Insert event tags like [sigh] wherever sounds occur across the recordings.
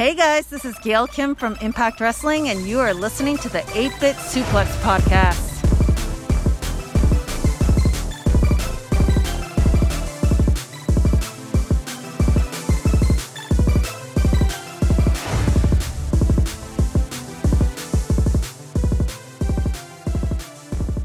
Hey guys, this is Gail Kim from Impact Wrestling, and you are listening to the 8 Bit Suplex Podcast.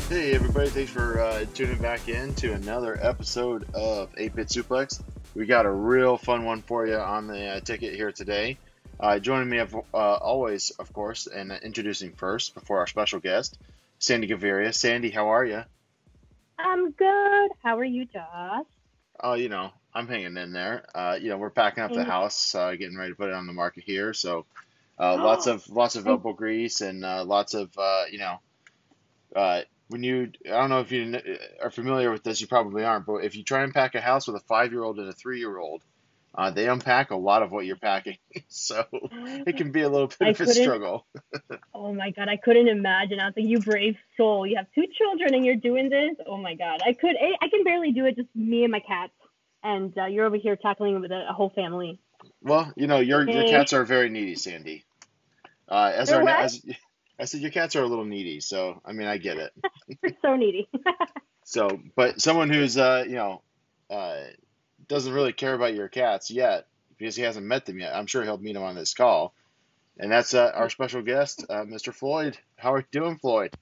Hey everybody, thanks for uh, tuning back in to another episode of 8-Bit Suplex. We got a real fun one for you on the uh, ticket here today. Uh, joining me, uh, always, of course, and introducing first before our special guest, Sandy Gaviria. Sandy, how are you? I'm good. How are you, Josh? Oh, you know, I'm hanging in there. Uh, you know, we're packing up the house, uh, getting ready to put it on the market here. So, uh, lots of lots of elbow grease and uh, lots of uh, you know, uh, when you I don't know if you are familiar with this, you probably aren't, but if you try and pack a house with a five year old and a three year old, uh, they unpack a lot of what you're packing, [laughs] so it can be a little bit I of a struggle. [laughs] Oh my god, I couldn't imagine. I was like, you brave soul. You have two children and you're doing this. Oh my god, I could. I, I can barely do it. Just me and my cats, and uh, you're over here tackling with a, a whole family. Well, you know, your your cats are very needy, Sandy. Uh, as They're our what? as [laughs] I said, your cats are a little needy, so I mean, I get it. They're so needy. So, but someone who's uh, you know, uh, doesn't really care about your cats yet because he hasn't met them yet. I'm sure he'll meet them on this call, and that's uh, our special guest, uh, Mr. Floyd. How are you doing, Floyd?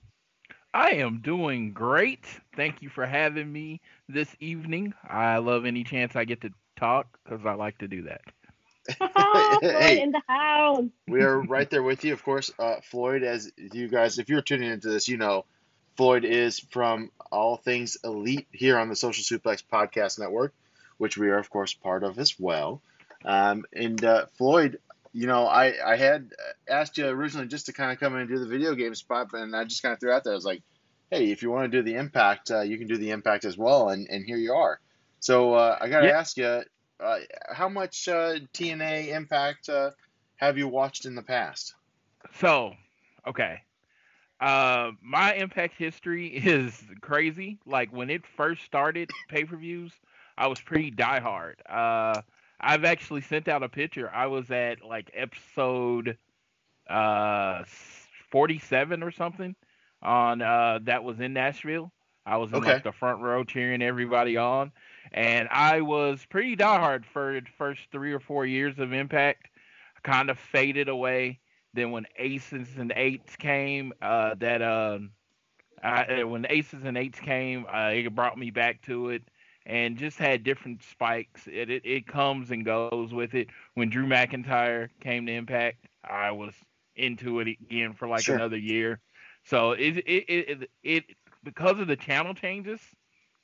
I am doing great. Thank you for having me this evening. I love any chance I get to talk because I like to do that. [laughs] Floyd Hey. in the house. We are [laughs] right there with you, of course. Uh, Floyd, as you guys, if you're tuning into this, you know Floyd is from All Things Elite here on the Social Suplex Podcast Network, which we are, of course, part of as well. Um, and uh, Floyd, you know, I, I had asked you originally just to kind of come in and do the video game spot, and I just kind of threw out there. I was like, hey, if you want to do the Impact, uh, you can do the Impact as well, and, and here you are. So uh, I got to Yeah. ask you, uh, how much uh, TNA Impact uh, have you watched in the past? So, okay. Uh, my impact history [laughs] is crazy. Like when it first started, pay per views, I was pretty diehard. Uh, I've actually sent out a picture. I was at like episode uh 47 or something on uh that was in Nashville. I was in Okay. like the front row cheering everybody on, and I was pretty diehard for the first three or four years of Impact. Kind of faded away. Then when Aces and Eights came, uh, that um, I, when Aces and Eights came, uh, it brought me back to it, and just had different spikes. It, it it comes and goes with it. When Drew McIntyre came to Impact, I was into it again for like Sure. another year. So it it, it it it because of the channel changes,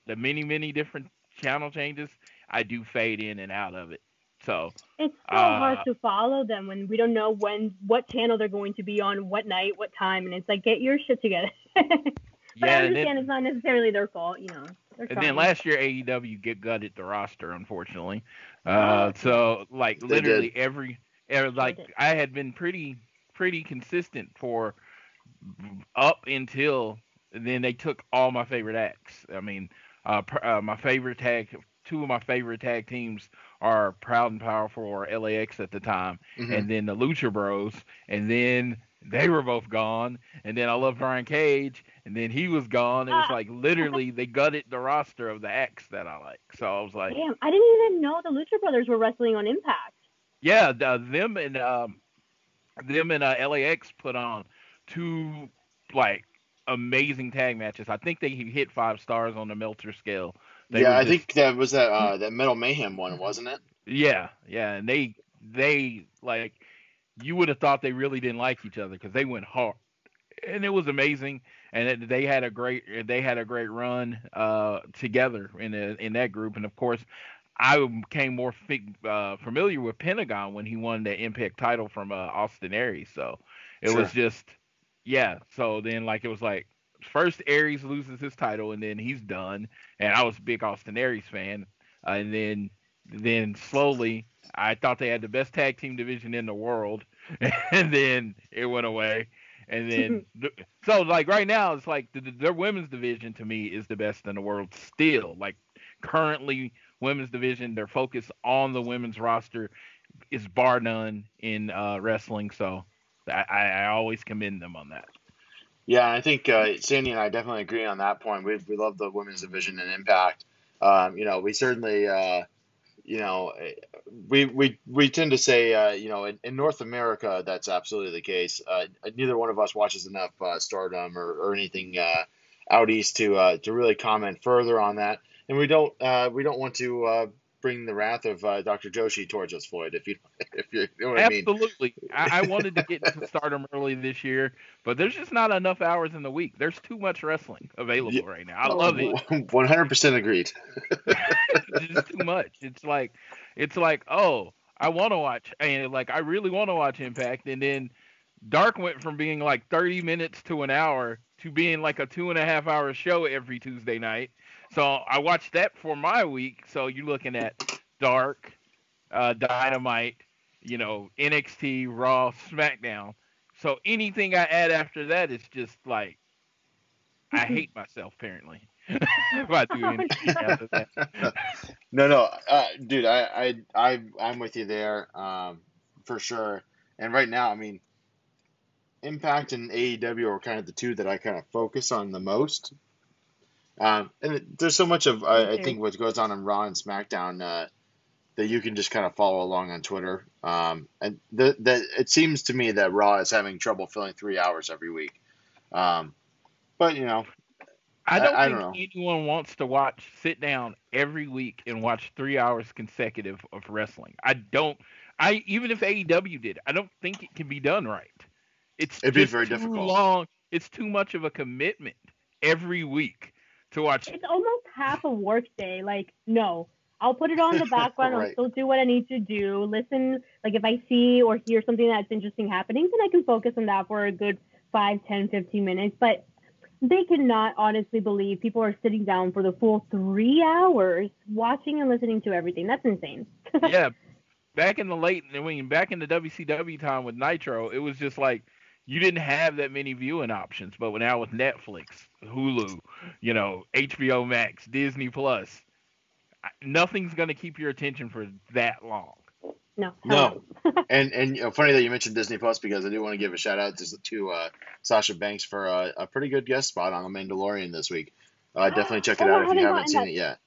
the many many different channel changes, I do fade in and out of it. So It's so Uh, hard to follow them when we don't know when what channel they're going to be on, what night, what time, and it's like get your shit together. [laughs] but I yeah, and understand then, it's not necessarily their fault, you know. They're and then last year AEW get gutted the roster, unfortunately. Uh, so like literally every, every like. I had been pretty pretty consistent for up until then they took all my favorite acts. I mean, uh, pr- uh, my favorite tag, two of my favorite tag teams are Proud and Powerful or LAX at the time, Mhm. and then the Lucha Bros, and then they were both gone, and then I love Brian Cage, and then he was gone. It was Ah. like literally [laughs] they gutted the roster of the acts that I like. So I was like, Damn, I didn't even know the Lucha Brothers were wrestling on Impact. yeah, the, them and um, them and uh, LAX put on two like amazing tag matches. I think they hit five stars on the Meltzer scale. They yeah, I just- think that was that uh, that Metal Mayhem one, wasn't it? Yeah, yeah, and they they like you would have thought they really didn't like each other because they went hard, and it was amazing. And it, they had a great they had a great run uh, together in a, in that group. And of course, I became more uh, familiar with Pentagon when he won the Impact title from uh, Austin Aries. So it was just yeah. So then like it was like first Aries loses his title and then he's done. And I was a big Austin Aries fan. Uh, and then then slowly I thought they had the best tag team division in the world, [laughs] and then it went away. And then [laughs] so like right now it's like the, the- their women's division to me is the best in the world still. Like currently women's division they're focused on the women's roster is bar none in uh, wrestling. So I, I always commend them on that. Yeah, I think uh, Sandy and I definitely agree on that point. We we love the women's division and Impact. Um, you know, we certainly, uh, you know, we we we tend to say, uh, you know, in, in, North America, that's absolutely the case. Uh, neither one of us watches enough uh, Stardom or, or anything uh, out east to to really comment further on that, and we don't we don't want to bring the wrath of uh, Dr. Joshi towards us, Floyd. If you [laughs] if you, you know what Absolutely. I mean. I, I wanted to get into Stardom early this year, but there's just not enough hours in the week. There's too much wrestling available yeah. right now. I love it. [laughs] One hundred percent agreed. [laughs] it's just too much. It's like it's like oh. I want to watch, and like I really want to watch Impact, and then Dark went from being like 30 minutes to an hour to being like a two and a half hour show every Tuesday night. So I watched that for my week. So you're looking at Dark, uh, Dynamite, you know, NXT, Raw, SmackDown. So anything I add after that is just like I hate myself apparently. [laughs] if I do [laughs] anything after that. no, no, uh, dude, I, I, I, I'm with you there, um, for sure. And right now, I mean, Impact and AEW are kind of the two that I kind of focus on the most um, and there's so much of I, I, think what goes on in Raw and SmackDown uh, that you can just kind of follow along on Twitter. Um, and the, the, it seems to me that Raw is having trouble filling three hours every week. Um, but you know, I don't I, think I don't anyone wants to watch sit down every week and watch three hours consecutive of wrestling. I don't. I even if AEW did, I don't think it can be done right. It's It'd be very too difficult. long. It's too much of a commitment every week to watch. It's almost half a work day. Like, no, I'll put it on the [laughs] background. right. I'll still do what I need to do. Listen, like if I see or hear something that's interesting happening, then I can focus on that for a good 5, 10, 15 minutes. But they cannot honestly believe people are sitting down for the full three hours watching and listening to everything. That's insane. [laughs] yeah. Back in the late, I mean, back in the WCW time with Nitro, it was just like you didn't have that many viewing options. But now with Netflix, Hulu, you know, HBO Max, Disney Plus, nothing's going to keep your attention for that long. No. No. [laughs] and and you know, funny that you mentioned Disney Plus because I do want to give a shout out to, to uh, Sasha Banks for a, a, pretty good guest spot on The Mandalorian this week. Uh, [gasps] definitely check it oh, out if you haven't seen that. it yet.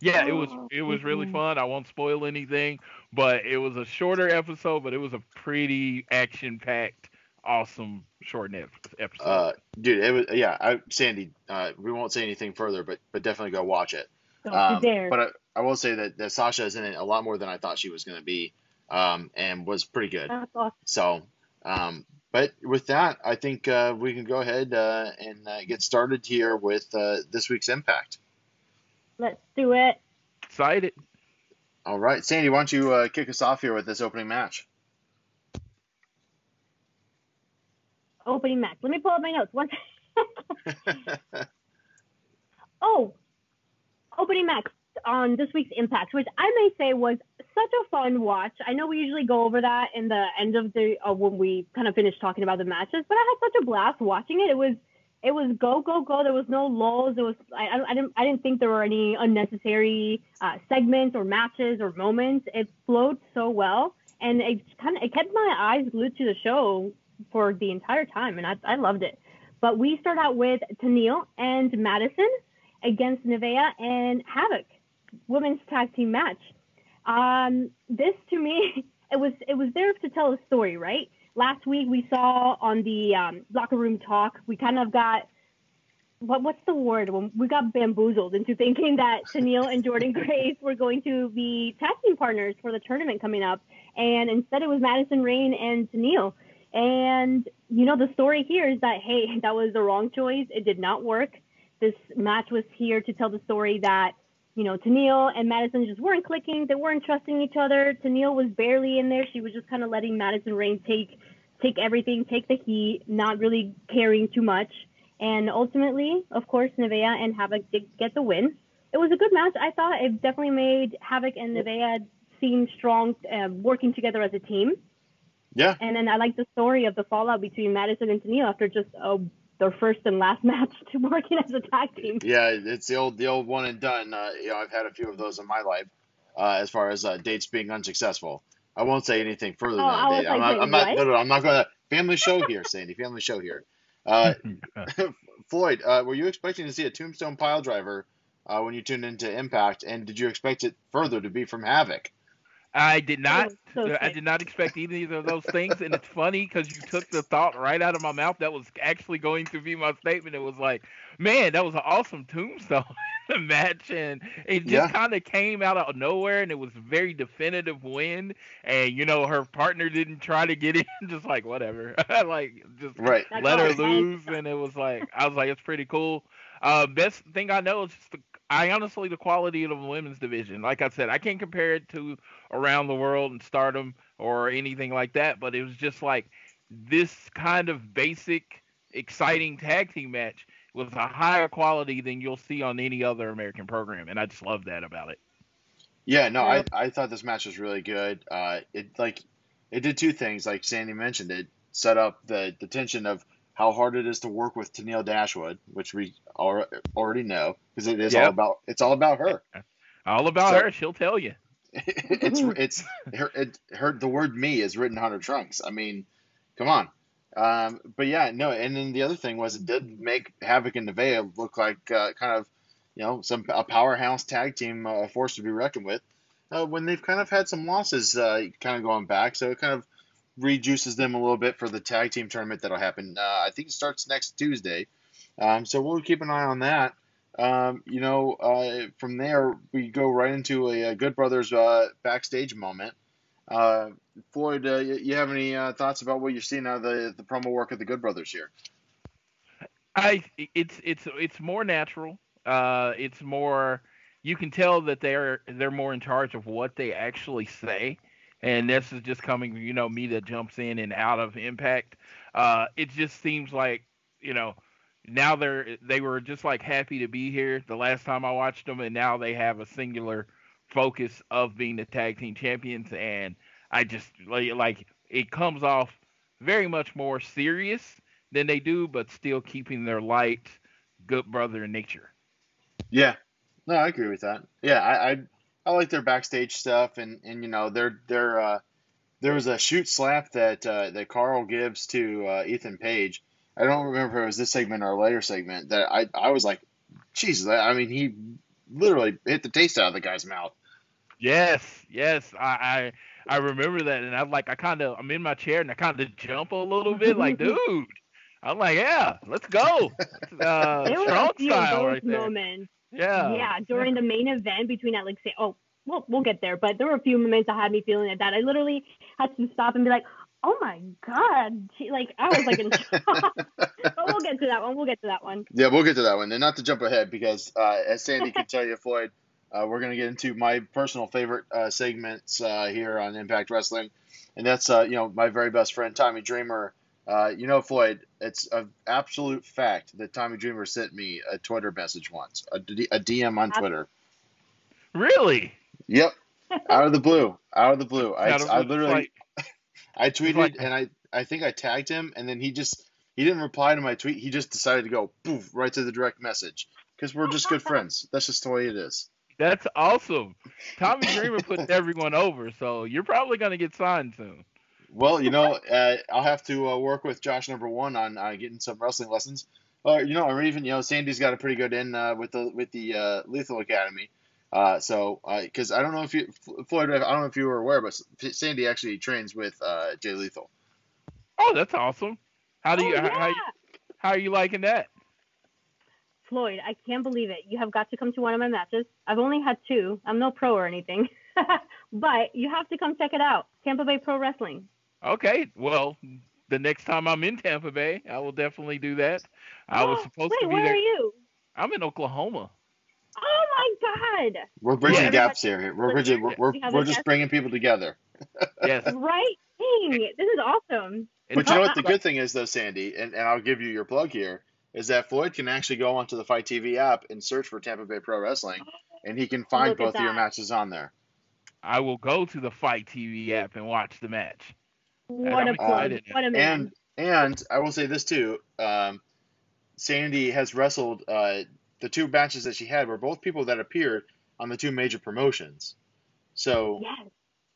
Yeah, it was it was really fun. I won't spoil anything, but it was a shorter episode, but it was a pretty action packed awesome short episode. Uh, dude, it was yeah. I, Sandy, uh, we won't say anything further, but but definitely go watch it. Um, but I, I, will say that, that Sasha is in it a lot more than I thought she was going to be, um, and was pretty good. Awesome. So, um, but with that, I think uh, we can go ahead uh, and uh, get started here with uh, this week's impact. Let's do it. Excited. All right, Sandy, why don't you uh, kick us off here with this opening match? Opening match. Let me pull up my notes. One. [laughs] [laughs] oh, opening match on this week's Impact, which I may say was such a fun watch. I know we usually go over that in the end of the uh, when we kind of finish talking about the matches, but I had such a blast watching it. It was it was go go go. There was no lulls. It was I, I didn't I didn't think there were any unnecessary uh, segments or matches or moments. It flowed so well, and it kind of it kept my eyes glued to the show for the entire time, and I, I loved it. But we start out with Tenille and Madison against Nevaeh and Havoc, women's tag team match. Um, this to me, [laughs] it was it was there to tell a story, right? Last week we saw on the um, locker room talk, we kind of got what what's the word? We got bamboozled into [laughs] thinking that Tenille and Jordynne Grace were going to be tag team partners for the tournament coming up, and instead it was Madison Rayne and Tenille. And, you know, the story here is that, hey, [laughs] that was the wrong choice. It did not work. This match was here to tell the story that, you know, Tenille and Madison just weren't clicking. They weren't trusting each other. Tenille was barely in there. She was just kind of letting Madison Rayne take take everything, take the heat, not really caring too much. And ultimately, of course, Nevaeh and Havoc did get the win. It was a good match. I thought it definitely made Havoc and Nevaeh seem strong, uh, working together as a team. Yeah. And then I like the story of the fallout between Madison and Tenille after just uh, their first and last [laughs] match to working as a tag team. Yeah, it's the old the old one and done. Uh, you know, I've had a few of those in my life, uh, as far as uh, dates being unsuccessful. I won't say anything further Oh, than was that. I'm like, not. I'm not. wait, No, no, I'm not going to. Family show here, Sandy. Family show here. [laughs] Uh, [laughs] Floyd, uh, were you expecting to see a Tombstone pile driver uh, when you tuned into Impact, and did you expect it further to be from Havoc? I did not. so I did not expect either of those things, and it's funny because you took the thought right out of my mouth. That was actually going to be my statement. It was like, man, that was an awesome tombstone [laughs] match, and it just Yeah. kind of came out of nowhere, and it was a very definitive win. And you know, her partner didn't try to get [laughs] in, just like whatever, [laughs] like just Right. Let all her it lose, and it was like I was like, it's pretty cool. Uh, best thing I know is just the, I honestly the quality of the women's division. Like I said, I can't compare it to around the world and Stardom or anything like that, but it was just like this kind of basic, exciting tag team match was a higher quality than you'll see on any other American program, and I just love that about it. Yeah, no, I, I thought this match was really good. Uh, it like it did two things, like Sandy mentioned. It set up the, the tension of how hard it is to work with Tenille Dashwood, which we al- already know because it is all about it's all about her. All about So- her, she'll tell you. [laughs] it's [laughs] it's her it, her the word me is written on her trunks. I mean, come on. Um, but yeah, no, and then the other thing was it did make Havoc and Nevaeh look like uh, kind of you know some a powerhouse tag team, uh, force to be reckoned with. Uh, when they've kind of had some losses, uh, kind of going back, so it kind of rejuices them a little bit for the tag team tournament that'll happen. Uh, I think it starts next Tuesday, um, so we'll keep an eye on that. Um, you know, uh, from there we go right into a, a Good Brothers uh, backstage moment. Uh, Floyd, uh, you, you have any uh, thoughts about what you're seeing out of the, the promo work of the Good Brothers here? I it's it's it's more natural. Uh, it's more you can tell that they're they're more in charge of what they actually say, and this is just coming you know me that jumps in and out of Impact. It just seems like you know now they're they were just like happy to be here the last time I watched them, and now they have a singular focus of being the tag team champions, and I just like it comes off very much more serious than they do, but still keeping their light, good brother nature. Yeah, no, I agree with that. Yeah, I I, I like their backstage stuff, and and you know their their uh, there was a shoot slap that uh, that Karl gives to uh, Ethan Page. I don't remember if it was this segment or a later segment that I I was like, Jesus, I I mean he literally hit the taste out of the guy's mouth. Yes, yes, I I, I remember that, and I'm like, I kind of, I'm in my chair and I kind of jump a little bit, like, [laughs] dude. I'm like, yeah, let's go, uh, There were strong a few of style those right there. moments. Yeah, yeah, during the main event between that, like, say, oh, well, we'll get there, but there were a few moments that had me feeling like that. I literally had to stop and be like, oh my god, She- like I was like in shock. [laughs] but we'll get to that one. We'll get to that one. Yeah, we'll get to that one. And not to jump ahead, because uh, as Sandy can tell you, Floyd, uh, we're going to get into my personal favorite uh, segments uh, here on Impact Wrestling. And that's, uh, you know, my very best friend, Tommy Dreamer. Uh, you know, Floyd, it's an absolute fact that Tommy Dreamer sent me a Twitter message once, a, D- a DM on Twitter. really. Yep. Out of the blue. Out of the blue. I, Out of I the literally, fight. I tweeted like- and I, I think I tagged him, and then he just he didn't reply to my tweet. He just decided to go poof right to the direct message because we're just good friends. That's just the way it is. That's awesome. Tommy Dreamer puts everyone over, so you're probably gonna get signed soon. Well, you know, uh, I'll have to uh, work with Josh number one on uh, getting some wrestling lessons. Or you know, or even you know, Sandy's got a pretty good in uh, with the with the uh, Lethal Academy. Uh, so, because I don't know if you Floyd, I don't know if you were aware, but Sandy actually trains with uh, Jay Lethal. Oh, that's awesome. How do Oh, you how, how, how are you liking that? Floyd, I can't believe it. You have got to come to one of my matches. I've only had two. I'm no pro or anything, [laughs] but you have to come check it out. Tampa Bay Pro Wrestling. Okay, well, the next time I'm in Tampa Bay, I will definitely do that. I was supposed Wait, to be where there. are you? I'm in Oklahoma. Oh my God! We're bridging Yeah. gaps here. We're bridging. We're, we're, You we're just bringing people together. Yes. [laughs] Right? Dang, this is awesome. But you know what the good thing is, though, Sandy, and, and I'll give you your plug here, is that Floyd can actually go onto the Fight TV app and search for Tampa Bay Pro Wrestling, and he can find Look both of your matches on there. I will go to the Fight TV app and watch the match. What a I'm plug! excited. What a man! And and I will say this too, um, Sandy has wrestled uh, the two matches that she had were both people that appeared on the two major promotions. So yes.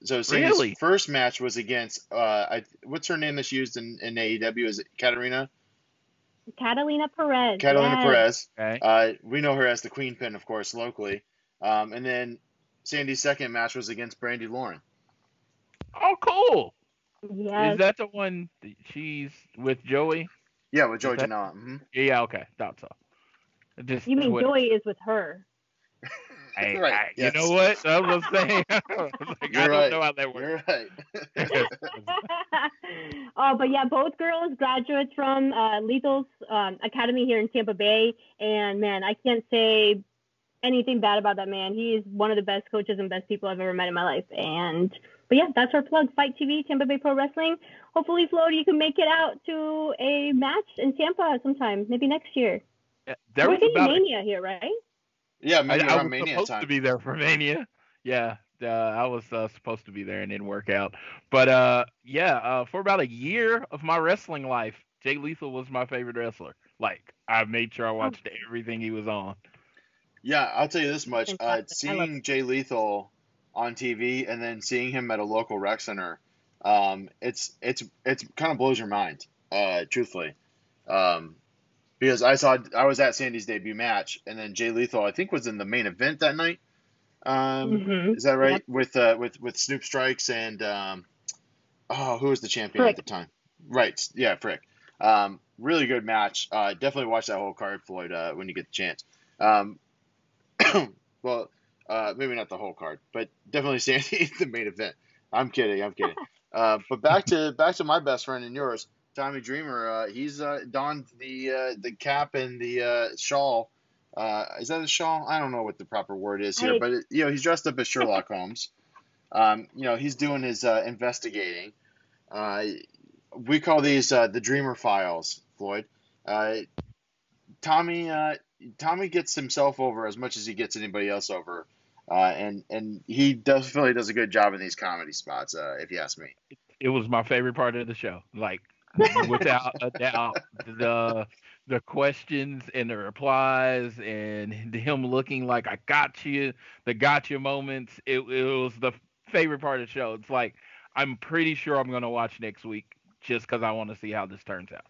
So Sandy's Really? first match was against uh, I, what's her name that's used in, in AEW? Is it Katarina? Catalina Perez. Catalina yes. Perez. Okay. Uh, we know her as the Queen Pin, of course, locally. Um, and then Sandy's second match was against Brandi Lauren. Oh, cool. Yes. Is that the one that she's with Joey? Yeah, with Joey Is that- Janela. hmm Yeah, okay, thought so. Just you mean Twitter. Joey is with her? [laughs] Hey, Right, I- yes. You know what? I was saying. [laughs] I, like, You're I don't right. know how that works. You're right. [laughs] oh, but yeah, both girls graduates from uh, Lethal's um, Academy here in Tampa Bay, and man, I can't say anything bad about that man. He is one of the best coaches and best people I've ever met in my life. And but yeah, that's our plug. Fight TV, Tampa Bay Pro Wrestling. Hopefully, Floyd, you can make it out to a match in Tampa sometime, maybe next year. Yeah, There We're was getting about a Mania here, right? yeah, I, I was Mania supposed time. to be there for Mania. Yeah, uh, I was uh, supposed to be there and didn't work out. But uh, yeah, uh, for about a year of my wrestling life, Jay Lethal was my favorite wrestler. Like I made sure I watched everything he was on. Yeah, I'll tell you this much. Uh, I love seeing Jay Lethal on TV and then seeing him at a local rec center, um, it's it's it's kind of blows your mind. Uh, truthfully, um, because I saw I was at Sandy's debut match, and then Jay Lethal I think was in the main event that night. Um, Mhm. Is that right? Yep. With uh, with with Snoop Strikes and um, oh, who was the champion Frick. at the time? Right. Yeah, Frick. Um, really good match. Uh, definitely watch that whole card, Floyd, uh, when you get the chance. Um, [clears throat] well, uh, maybe not the whole card, but definitely [laughs] Sandy the main event. I'm kidding. I'm kidding. [laughs] Uh, but back to back to my best friend and yours, Tommy Dreamer. Uh, he's uh, donned the uh, the cap and the uh, shawl. Uh, is that a shawl? I don't know what the proper word is here, I- but it, you know he's dressed up as Sherlock Holmes. [laughs] Um, you know he's doing his uh, investigating. Uh, we call these uh, the Dreamer files, Floyd. Uh, Tommy uh, Tommy gets himself over as much as he gets anybody else over, uh, and and he definitely does a good job in these comedy spots, uh, if you ask me. It was my favorite part of the show. Like without a doubt, the the questions and the replies and him looking like I got you, the gotcha moments. It, it was the favorite part of the show. It's like I'm pretty sure I'm gonna watch next week just because I want to see how this turns out.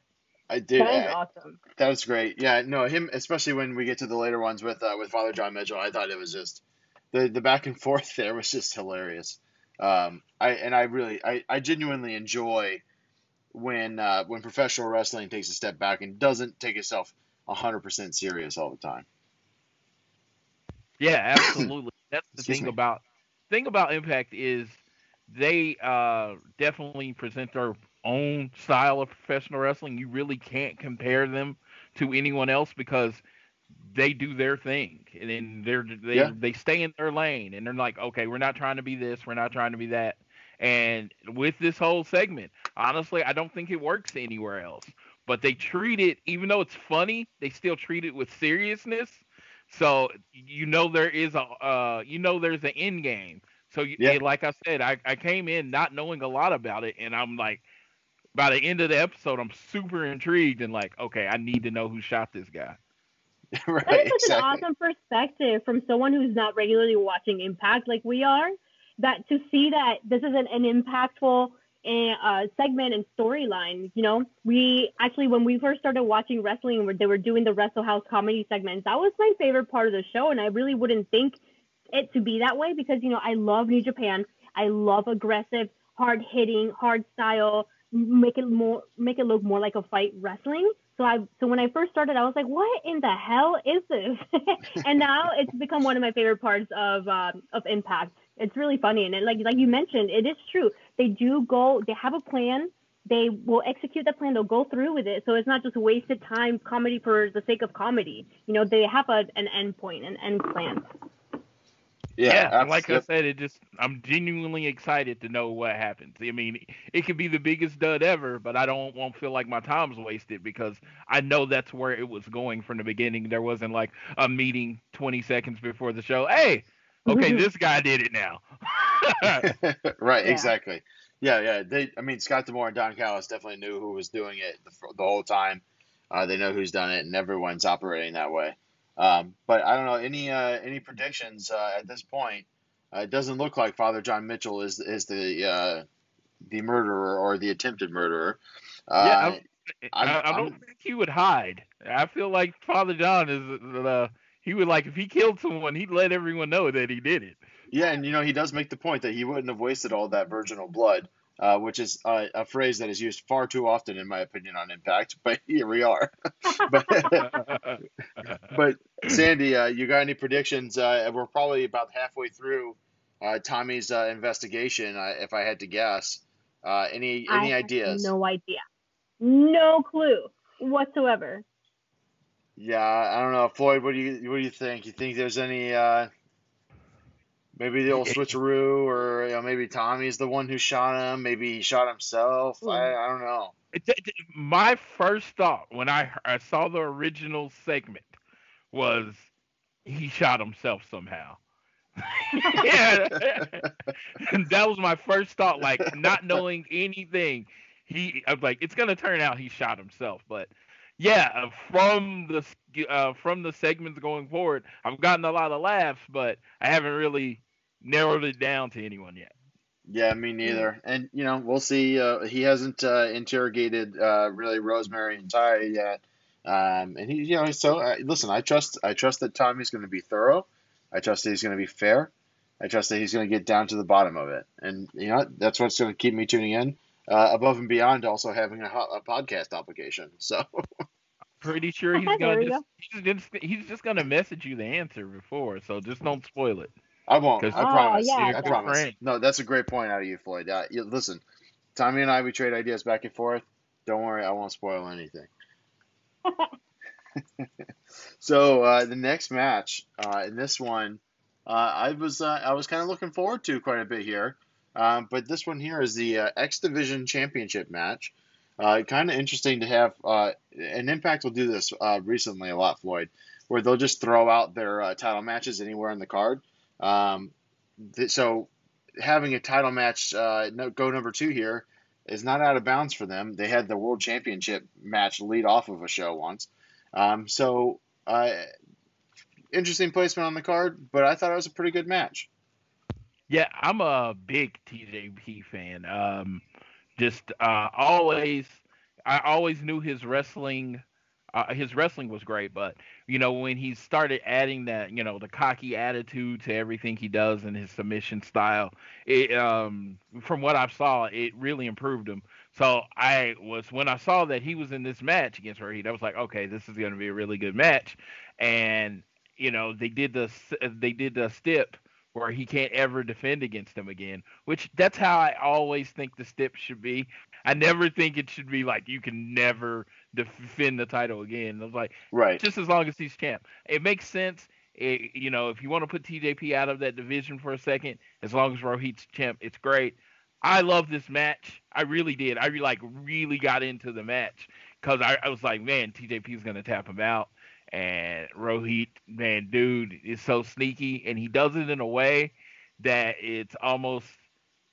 I did. That is I- awesome. That's great. Yeah, no, him especially when we get to the later ones with uh, with Father John Mitchell. I thought it was just the the back and forth [laughs] there was just hilarious. Um, I and I really I, I genuinely enjoy when uh, when professional wrestling takes a step back and doesn't take itself hundred percent serious all the time. Yeah, [coughs] absolutely. That's the Excuse thing me. about thing about Impact is they uh, definitely present their own style of professional wrestling. You really can't compare them to anyone else because they do their thing and then they're they Yeah. they stay in their lane and they're like, okay, we're not trying to be this, we're not trying to be that. And with this whole segment, honestly, I don't think it works anywhere else. But they treat it, even though it's funny, they still treat it with seriousness. So you know there is a, uh, you know there's an end game. So you, Yeah. like I said, I, I came in not knowing a lot about it, and I'm like, by the end of the episode, I'm super intrigued and like, okay, I need to know who shot this guy. [laughs] right, That is such exactly. an awesome perspective from someone who's not regularly watching Impact like we are. That to see that this is an, an impactful uh, segment and storyline. You know, we actually when we first started watching wrestling, where they were doing the Wrestle House comedy segments, that was my favorite part of the show, and I really wouldn't think it to be that way because you know I love New Japan. I love aggressive, hard hitting, hard style, make it more make it look more like a fight wrestling. So I so when I first started, I was like, what in the hell is this? [laughs] and now it's become one of my favorite parts of um, of Impact. It's really funny and it, like like you mentioned, it is true. They do go. They have a plan. They will execute the plan. They'll go through with it. So it's not just wasted time comedy for the sake of comedy. You know, they have a, an end point, an end plan. Yeah, and like I said, it just I'm genuinely excited to know what happens. I mean, it could be the biggest dud ever, but I don't won't feel like my time's wasted because I know that's where it was going from the beginning. There wasn't like a meeting 20 seconds before the show. Hey, okay, [laughs] this guy did it now. [laughs] right, Yeah. exactly. Yeah, yeah. They, I mean, Scott D'Amore and Don Callis definitely knew who was doing it the, the whole time. Uh, they know who's done it, and everyone's operating that way. Um, but I don't know any uh, any predictions uh, at this point. uh, it doesn't look like Father John Mitchell is is the uh, the murderer or the attempted murderer. Uh, Yeah, I'm- I, I don't I'm- think he would hide. I feel like Father John is uh, he would like if he killed someone, he'd let everyone know that he did it. Yeah, and you know he does make the point that he wouldn't have wasted all that virginal blood, uh, which is uh, a phrase that is used far too often, in my opinion, on Impact. But [laughs] here we are. [laughs] but, [laughs] but Sandy, uh, you got any predictions? Uh, we're probably about halfway through uh, Tommy's uh, investigation, uh, if I had to guess. Uh, any any I have ideas? No idea. No clue whatsoever. Yeah, I don't know, Floyd. What do you what do you think? You think there's any uh, maybe the old [laughs] switcheroo, or you know, maybe Tommy's the one who shot him? Maybe he shot himself. I, I don't know. It- it- it- My first thought when I, I saw the original segment was he shot himself somehow. yeah, [laughs] and that was my first thought. Like not knowing anything, he I was like, it's gonna turn out he shot himself. But yeah, uh, from the uh, from the segments going forward, I've gotten a lot of laughs, but I haven't really narrowed it down to anyone yet. Yeah, me neither. And you know, we'll see. Uh, he hasn't uh, interrogated uh, really Rosemary and Ty yet. Um, and he, you know, so uh, listen. I trust. I trust that Tommy's going to be thorough. I trust that he's going to be fair. I trust that he's going to get down to the bottom of it. And you know, that's what's going to keep me tuning in. Uh, above and beyond, also having a, a podcast obligation. So [laughs] Pretty sure [laughs] he's gonna we just he's just he's just gonna message you the answer before, so just don't spoil it. I won't. I 'Cause- Oh, promise. yeah, I promise. Frank. No, that's a great point out of you, Floyd. Uh, you, listen, Tommy and I we trade ideas back and forth. Don't worry, I won't spoil anything. [laughs] so uh, the next match uh, in this one, uh, I was uh, I was kind of looking forward to quite a bit here, um, but this one here is the uh, X Division Championship match. Uh, kind of interesting to have, uh, and Impact will do this uh, recently a lot, Floyd, where they'll just throw out their uh, title matches anywhere on the card. Um, th- so having a title match uh, no, go number two here is not out of bounds for them. They had the World Championship match lead off of a show once. Um, so uh, interesting placement on the card, but I thought it was a pretty good match. Yeah, I'm a big TJP fan. Um, just uh, always, I always knew his wrestling. Uh, his wrestling was great, but you know when he started adding that, you know, the cocky attitude to everything he does and his submission style, it um, from what I saw, it really improved him. So I was when I saw that he was in this match against Rohit, I was like, okay, this is going to be a really good match. And you know they did the they did the stip where he can't ever defend against him again, which that's how I always think the stip should be. I never think it should be like you can never defend the title again. I was like, Right. just as long as he's champ. It makes sense. It, you know, if you want to put TJP out of that division for a second, as long as Rohit's champ, it's great. I love this match. I really did. I like really got into the match because I, I was like, man, TJP is gonna tap him out, and Rohit, man, dude, is so sneaky, and he does it in a way that it's almost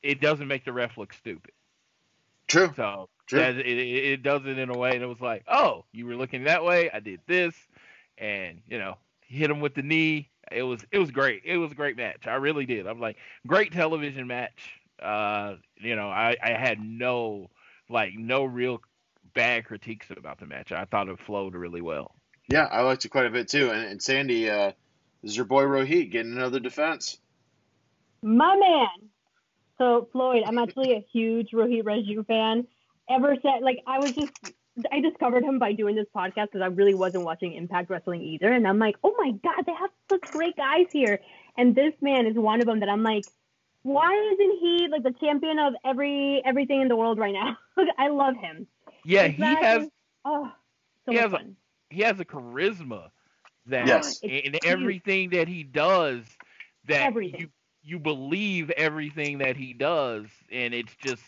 it doesn't make the ref look stupid. True. So True. that, it, it does it in a way, and it was like, oh, you were looking that way. I did this, and you know, hit him with the knee. It was it was great. It was a great match. I really did. I'm like, great television match. Uh, you know, I I had no like no real bad critiques about the match. I thought it flowed really well. Yeah, I liked it quite a bit too. And, and Sandy, uh, this is your boy Rohit getting another defense. My man. So Floyd, I'm actually a huge Rohit Raju fan. Ever since, like, I was just, I discovered him by doing this podcast because I really wasn't watching Impact Wrestling either, and I'm like, oh my god, they have such great guys here, and this man is one of them that I'm like, why isn't he like the champion of every everything in the world right now? [laughs] I love him. Yeah, His he matches- has oh, so he much has fun. He has a charisma that Yes. in everything that he does that Everything. you you believe everything that he does and it's just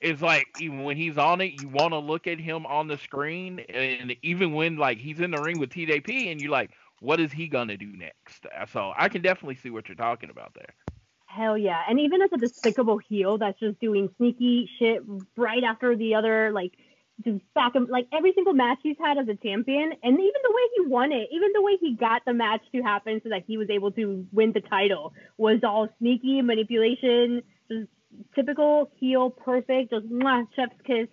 it's like even when he's on it you want to look at him on the screen and even when like he's in the ring with TJP and you're like what is he gonna do next uh, so I can definitely see what you're talking about there Hell yeah. And even as a despicable heel that's just doing sneaky shit right after the other, like just back him like every single match he's had as a champion, and even the way he won it, even the way he got the match to happen so that he was able to win the title was all sneaky manipulation, just typical heel perfect, just mwah, chef's kiss,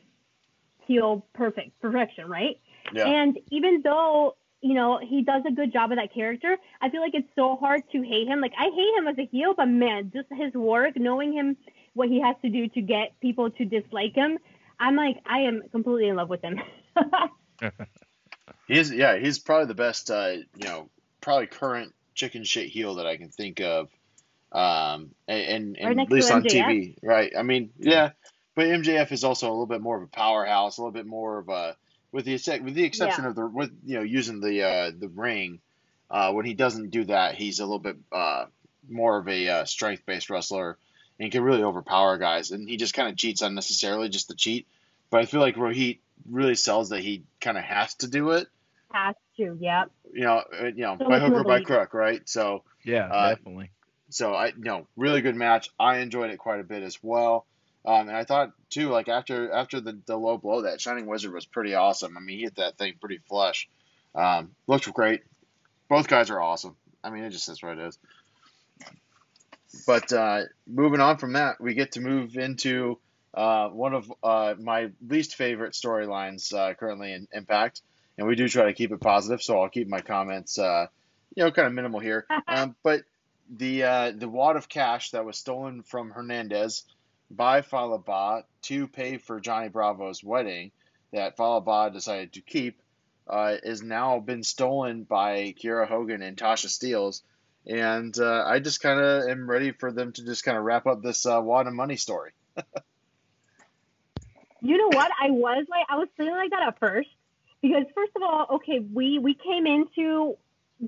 heel perfect perfection, right? Yeah. And even though you know he does a good job of that character, I feel like it's so hard to hate him. Like I hate him as a heel, but man, just his work, knowing him, what he has to do to get people to dislike him, I'm like I am completely in love with him. [laughs] He's yeah, he's probably the best. Uh, you know, probably current chicken shit heel that I can think of. Um, and, and, and at least on TV, right? I mean, yeah, but MJF is also a little bit more of a powerhouse, a little bit more of a with the with the exception of the with you know using the uh, the ring. Uh, when he doesn't do that, he's a little bit uh, more of a uh, strength based wrestler and can really overpower guys. And he just kind of cheats unnecessarily just to cheat. But I feel like Rohit really sells that he kind of has to do it. has to, yep. You know, uh, you know, So by hook or by crook, right? So, Yeah, Uh, definitely. so I, you know, really good match. I enjoyed it quite a bit as well. Um, and I thought too, like after after the, the low blow, that Shining Wizard was pretty awesome. I mean, he hit that thing pretty flush. Um, looked great. Both guys are awesome. I mean, it just is what it is. But uh, moving on from that, we get to move into uh, one of uh, my least favorite storylines uh, currently in Impact, and we do try to keep it positive. So I'll keep my comments, uh, you know, kind of minimal here. [laughs] Um, but the uh, the wad of cash that was stolen from Hernandez by Fallah Bahh to pay for Johnny Bravo's wedding that Fallah Bahh decided to keep uh, is now been stolen by Kiera Hogan and Tasha Steelz. And uh, I just kind of am ready for them to just kind of wrap up this uh, wad of money story. [laughs] You know what? I was like, I was feeling like that at first because first of all, okay, we we came into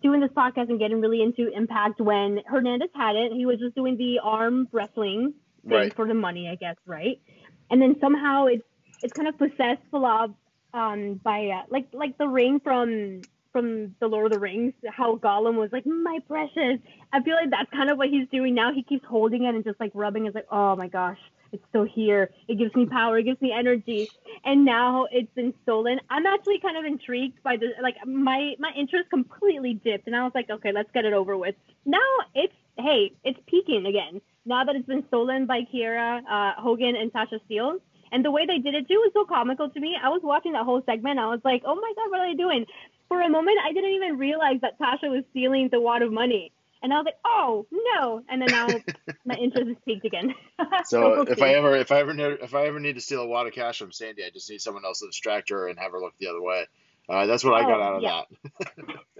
doing this podcast and getting really into Impact when Hernandez had it. He was just doing the arm wrestling thing Right. for the money, I guess, right? And then somehow it's it's kind of possessed Fallah Bahh um by uh, like like the ring from from the Lord of the Rings, how Gollum was like, my precious. I feel like that's kind of what he's doing now. He keeps holding it and just like rubbing. It's like, oh my gosh, it's still here. It gives me power. It gives me energy. And now it's been stolen. I'm actually kind of intrigued by the like my my interest completely dipped, and I was like, okay, let's get it over with. Now it's hey, it's peaking again. Now that it's been stolen by Kiera uh, Hogan and Tasha Steelz. And the way they did it too was so comical to me. I was watching that whole segment. I was like, oh my God, what are they doing? For a moment, I didn't even realize that Tasha was stealing the wad of money. And I was like, oh no! And then now [laughs] my interest is peaked again. [laughs] So if. I ever if I ever if I ever need to steal a wad of cash from Sandy, I just need someone else to distract her and have her look the other way. Uh, that's what I got Oh, out of yeah.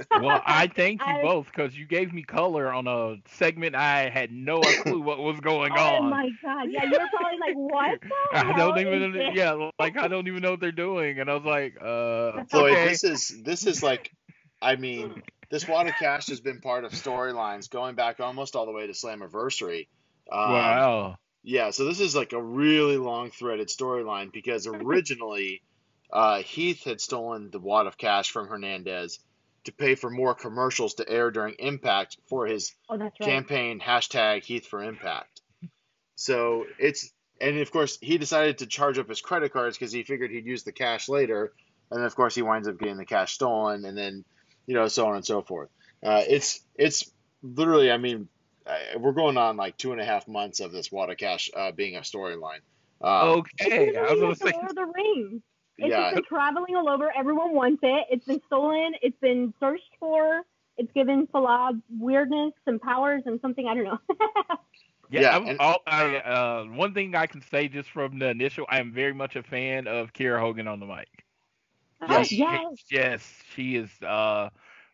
that. Well, I thank you [laughs] I- both because you gave me color on a segment I had no clue [laughs] what was going oh on. Oh my god! Yeah, you're probably like, what the [laughs] I hell don't even is this? yeah, like I don't even know what they're doing, and I was like, uh, Floyd, okay. this is this is like, I mean, this water of cash has been part of storylines going back almost all the way to Slammiversary. Um, wow. Yeah, so this is like a really long threaded storyline because originally uh, Heath had stolen the wad of cash from Hernandez to pay for more commercials to air during Impact for his Oh, that's right. campaign hashtag Heath for Impact. So it's and of course he decided to charge up his credit cards because he figured he'd use the cash later, and then of course he winds up getting the cash stolen, and then you know so on and so forth. Uh, it's it's literally I mean we're going on like two and a half months of this Wada Cash uh, being a storyline. Um, Okay, I was gonna say. Lord the Rings. It's Yeah. just been traveling all over. Everyone wants it. It's been stolen. It's been searched for. It's given Fallah Bahh weirdness and powers and something I don't know. [laughs] Yeah, Yeah, and- all, I, uh, one thing I can say just from the initial, I am very much a fan of Kiera Hogan on the mic. oh, Yes. yes. Yes, she is. Uh,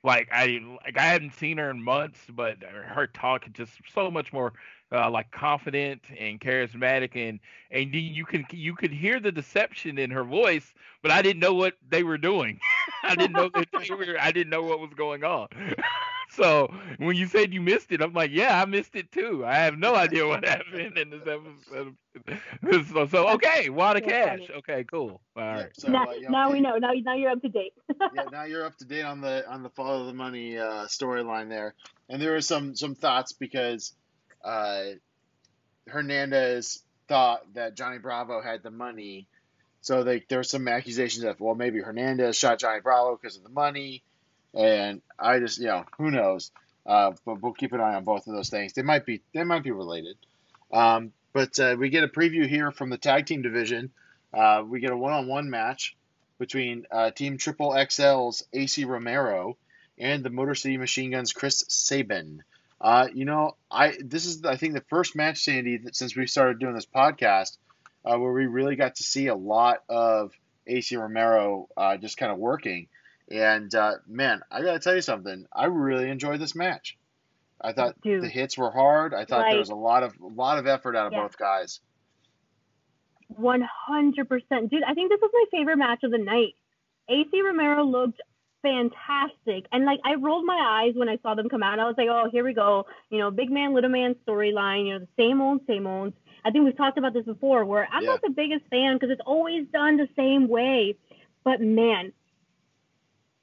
like I like I hadn't seen her in months, but her talk is just so much more uh, like confident and charismatic, and and you- can you could hear the deception in her voice, but I didn't know what they were doing. [laughs] I didn't know that they were. I didn't know what was going on. [laughs] [laughs] so when you said you missed it, I'm like, yeah, I missed it too. I have no idea what [laughs] happened in this episode. [laughs] so, so okay, Wada So Cash. Okay, cool. All yeah, so, now, uh, you know, now we know. Now, now you're up to date. yeah, now you're up to date on the on the follow the money uh, storyline there, and there were some some thoughts because uh, Hernandez thought that Johnny Bravo had the money, So they, there were some accusations that well maybe Hernandez shot Johnny Bravo because of the money, and I just you know who knows. Uh, but we'll keep an eye on both of those things. They might be they might be related. Um, but uh, we get a preview here from the tag team division. Uh, we get a one-on-one match between uh, Team Triple XL's Acey Romero and the Motor City Machine Guns Chris Sabin. Uh, you know, I this is I think the first match, Sandy, that since we started doing this podcast, uh, where we really got to see a lot of Acey Romero just kind of working. And uh, man, I got to tell you something. I really enjoyed this match. I thought the hits were hard. I thought there was a lot of a lot of effort out of Yeah. both guys. One hundred percent, dude. I think this was my favorite match of the night. Acey Romero looked fantastic, and like I rolled my eyes when I saw them come out. I was like, oh, here we go. You know, big man, little man storyline. You know, the same old, same old. I think we've talked about this before. Where I'm Yeah. not the biggest fan because it's always done the same way. But man,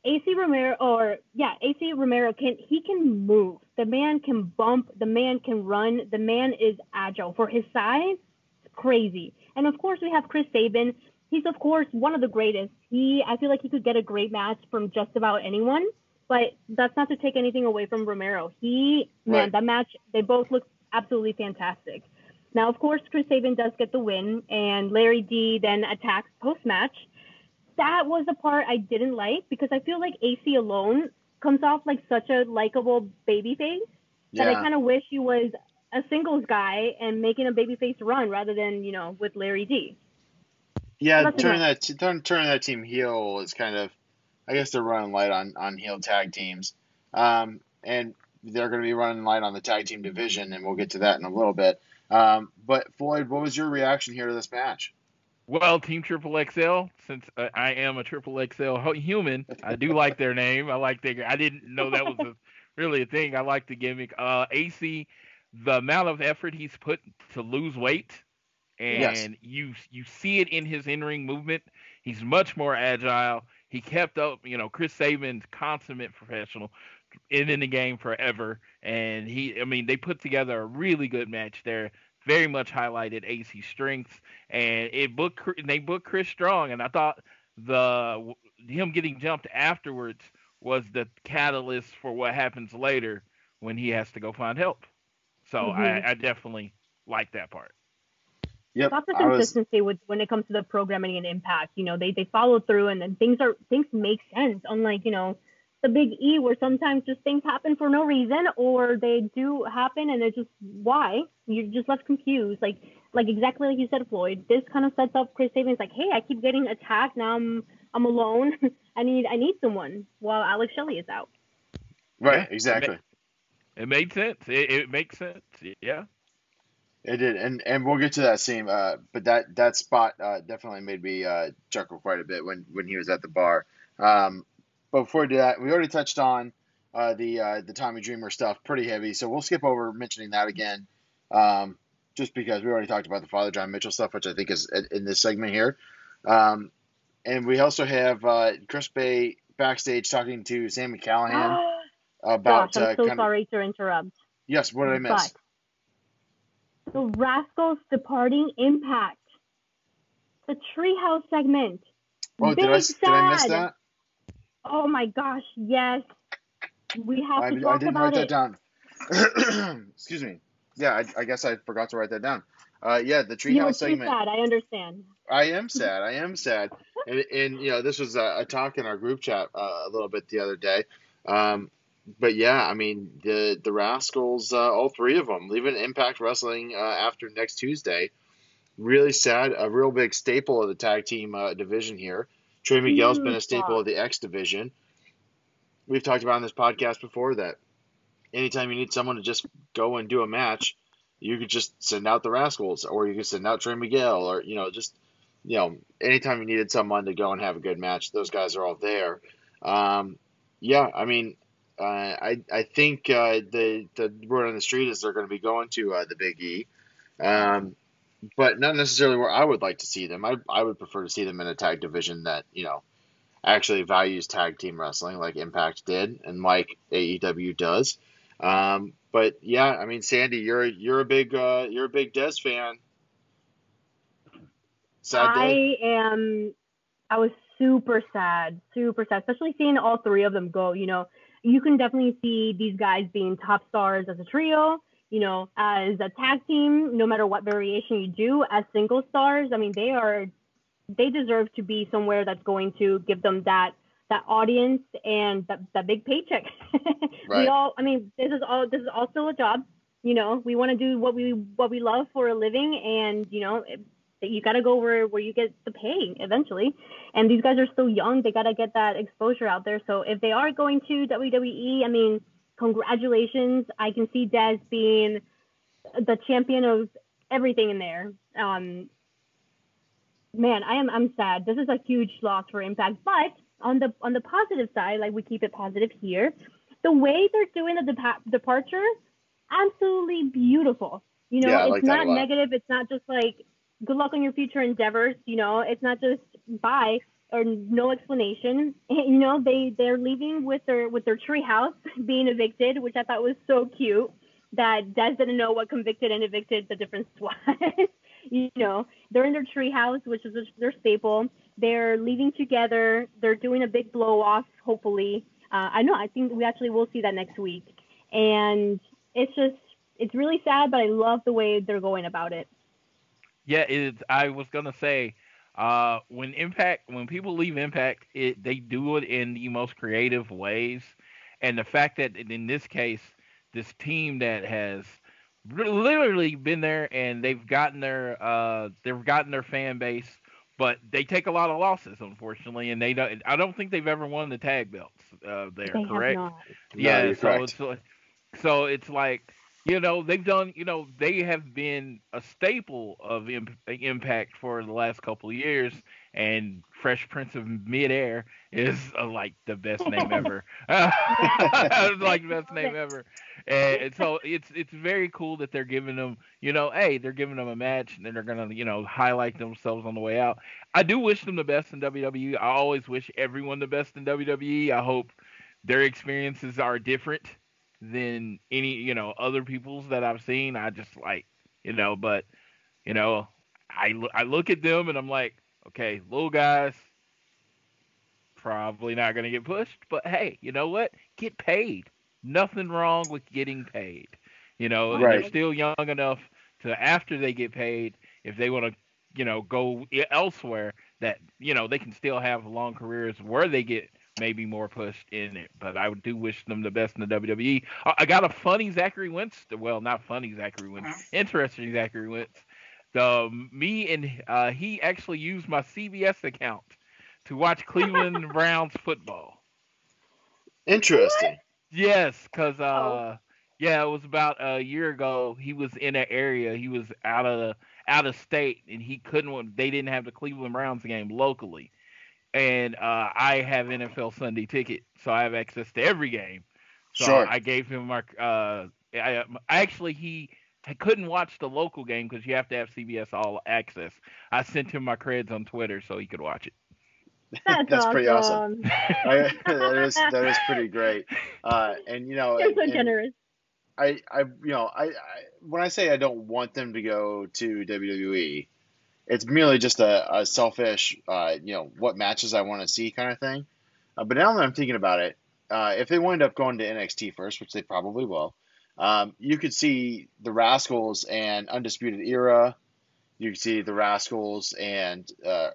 Acey Romero, or yeah, Acey Romero can he can move. The man can bump. The man can run. The man is agile for his size. It's crazy. And of course, we have Chris Sabin. He's of course one of the greatest. He, I feel like he could get a great match from just about anyone. But that's not to take anything away from Romero. He, man, that match, they both look absolutely fantastic. Now, of course, Chris Sabin does get the win, and Larry D then attacks post match. That was the part I didn't like because I feel like AC alone comes off like such a likable baby babyface that I kind of wish he was a singles guy and making a babyface run rather than you know with Larry D. yeah. that's Turning that turn, turning that team heel is kind of, I guess they're running light on on heel tag teams, um, and they're going to be running light on the tag team division, and we'll get to that in a little bit. Um, but Floyd, what was your reaction here to this match? Well, Team Triple XL, since uh, I am a Triple XL human, I do like their name. I like their. I didn't know that was a, [laughs] really a thing. I like the gimmick. Uh, Acey, the amount of effort he's put to lose weight, and Yes. you you see it in his in ring movement. He's much more agile. He kept up. You know, Chris Sabin's consummate professional, in in the game forever, and he. I mean, they put together a really good match there. Very much highlighted Acey's strengths and it booked Chri- they booked Chris Strong, and I thought the him getting jumped afterwards was the catalyst for what happens later when he has to go find help. So Mhm. I, I definitely like that part. Yep, Lots of I was. consistency with when it comes to the programming and impact. You know, they they follow through and then things are things make sense. Unlike you know the big E where sometimes just things happen for no reason or they do happen and it's just why you're just left confused. Like like exactly like you said, Floyd. This kind of sets up Chris Sabin. It's like, hey, I keep getting attacked. Now I'm I'm alone. [laughs] I need I need someone while Alex Shelley is out. Right, Yeah, exactly. It made sense. It, it makes sense. Yeah. It did, and and we'll get to that scene. Uh, but that that spot uh, definitely made me uh, chuckle quite a bit when when he was at the bar. Um, but before we do that, we already touched on uh, the uh, the Tommy Dreamer stuff pretty heavy, so we'll skip over mentioning that again, um, just because we already talked about the Father John Mitchell stuff, which I think is in- this segment here. Um, and we also have uh, Chris Bey backstage talking to Sami Callihan [gasps] about Gosh, I'm uh, so kind of sorry to interrupt. yes, what did I miss? But the Rascals departing Impact. The Treehouse segment. Oh, Big did I did I miss that? Oh my gosh, yes. We have I, to I didn't write about that it. down. [clears throat] Excuse me. Yeah, I, I guess I forgot to write that down. Uh, yeah, the treehouse too segment. sad, I understand. I am [laughs] sad. I am sad. And, and you know, this was a, a talk in our group chat uh, a little bit the other day. Um, but yeah, I mean, the the Rascals, uh, all three of them, leaving Impact Wrestling uh, after next Tuesday. Really sad. A real big staple of the tag team uh, division here. Trey Miguel's been a staple of the X division. We've talked about on this podcast before that anytime you need someone to just go and do a match, you could just send out the Rascals, or you could send out Trey Miguel, or you know, just you know, anytime you needed someone to go and have a good match, those guys are all there. Um, yeah, I mean, uh, I I think uh, the the word on the street is they're going to be going to uh, the Big E, um, but not necessarily where I would like to see them. I I would prefer to see them in a tag division that you know actually values tag team wrestling like Impact did and like AEW does. Um, but yeah, I mean, Sandy, you're you're a big uh, you're a big Dez fan. Sad day. I am. I was super sad, super sad, especially seeing all three of them go. You know, you can definitely see these guys being top stars as a trio. You know, as a tag team, no matter what variation you do, as single stars, I mean, they are, they deserve to be somewhere that's going to give them that that audience and that, that big paycheck. [laughs] Right. We all, I mean, this is all this is also a job. You know, we want to do what we what we love for a living, and you know, it, you got to go where where you get the pay eventually. And these guys are still young; they got to get that exposure out there. So if they are going to WWE, I mean, congratulations! I can see Dez being the champion of everything in there. Um, man, I am I'm sad. This is a huge loss for Impact, but on the on the positive side, like we keep it positive here, the way they're doing the depa- departure, absolutely beautiful. You know, Yeah, it's like not negative. It's not just like good luck on your future endeavors. You know, it's not just bye or no explanation. [laughs] You know, they they're leaving with their with their treehouse [laughs] being evicted, which I thought was so cute. That Dez didn't know what convicted and evicted the difference [laughs] was. you know, they're in their treehouse, which is their staple. They're leaving together. They're doing a big blow off, hopefully. Uh, I know. I think we actually will see that next week. And it's just, it's really sad, but I love the way they're going about it. Yeah, it's. I was gonna say, uh, when Impact, when people leave Impact, it they do it in the most creative ways, and the fact that in this case, this team that has literally been there and they've gotten their uh they've gotten their fan base, but they take a lot of losses, unfortunately, and they don't. I don't think they've ever won the tag belts uh, there. they correct? have not. No, yeah, you're so correct. it's like, so it's like you know they've done you know they have been a staple of imp- impact for the last couple of years, and Fresh Prince of Midair is uh, like the best name [laughs] ever. [laughs] Like the best name ever, and so it's it's very cool that they're giving them you know hey they're giving them a match and then they're gonna you know highlight themselves on the way out. I do wish them the best in WWE. I always wish everyone the best in WWE. I hope their experiences are different than any you know other people's that I've seen. I just like you know, but you know, I I look at them and I'm like, okay, little guys, probably not gonna get pushed, but hey, you know what? Get paid. Nothing wrong with getting paid. You know, Right. they're still young enough to after they get paid, if they want to, you know, go elsewhere, that you know they can still have long careers where they get maybe more pushed in it. But I do wish them the best in the WWE. I, I got a funny Zachary Wentz. Well, not funny Zachary Wentz. Interesting Zachary Wentz. The me and uh, he actually used my CBS account to watch Cleveland [laughs] Browns football. Interesting. Yes, cause uh, Oh. yeah, it was about a year ago. He was in an area. He was out of out of state, and he couldn't. They didn't have the Cleveland Browns game locally, and uh, I have NFL Sunday ticket, so I have access to every game. So Sure. I gave him my. Uh, I, actually he I couldn't watch the local game because you have to have CBS All Access. I sent him my creds on Twitter so he could watch it. [laughs] That's, That's pretty awesome. [laughs] I, that is that is pretty great. Uh, and you know, You're so and generous. I, I, you know, I, I, when I say I don't want them to go to WWE, it's merely just a, a selfish, uh, you know, what matches I want to see kind of thing. Uh, but now that I'm thinking about it, uh, if they wind up going to NXT first, which they probably will, um, you could see the Rascals and Undisputed Era. You could see the Rascals and uh,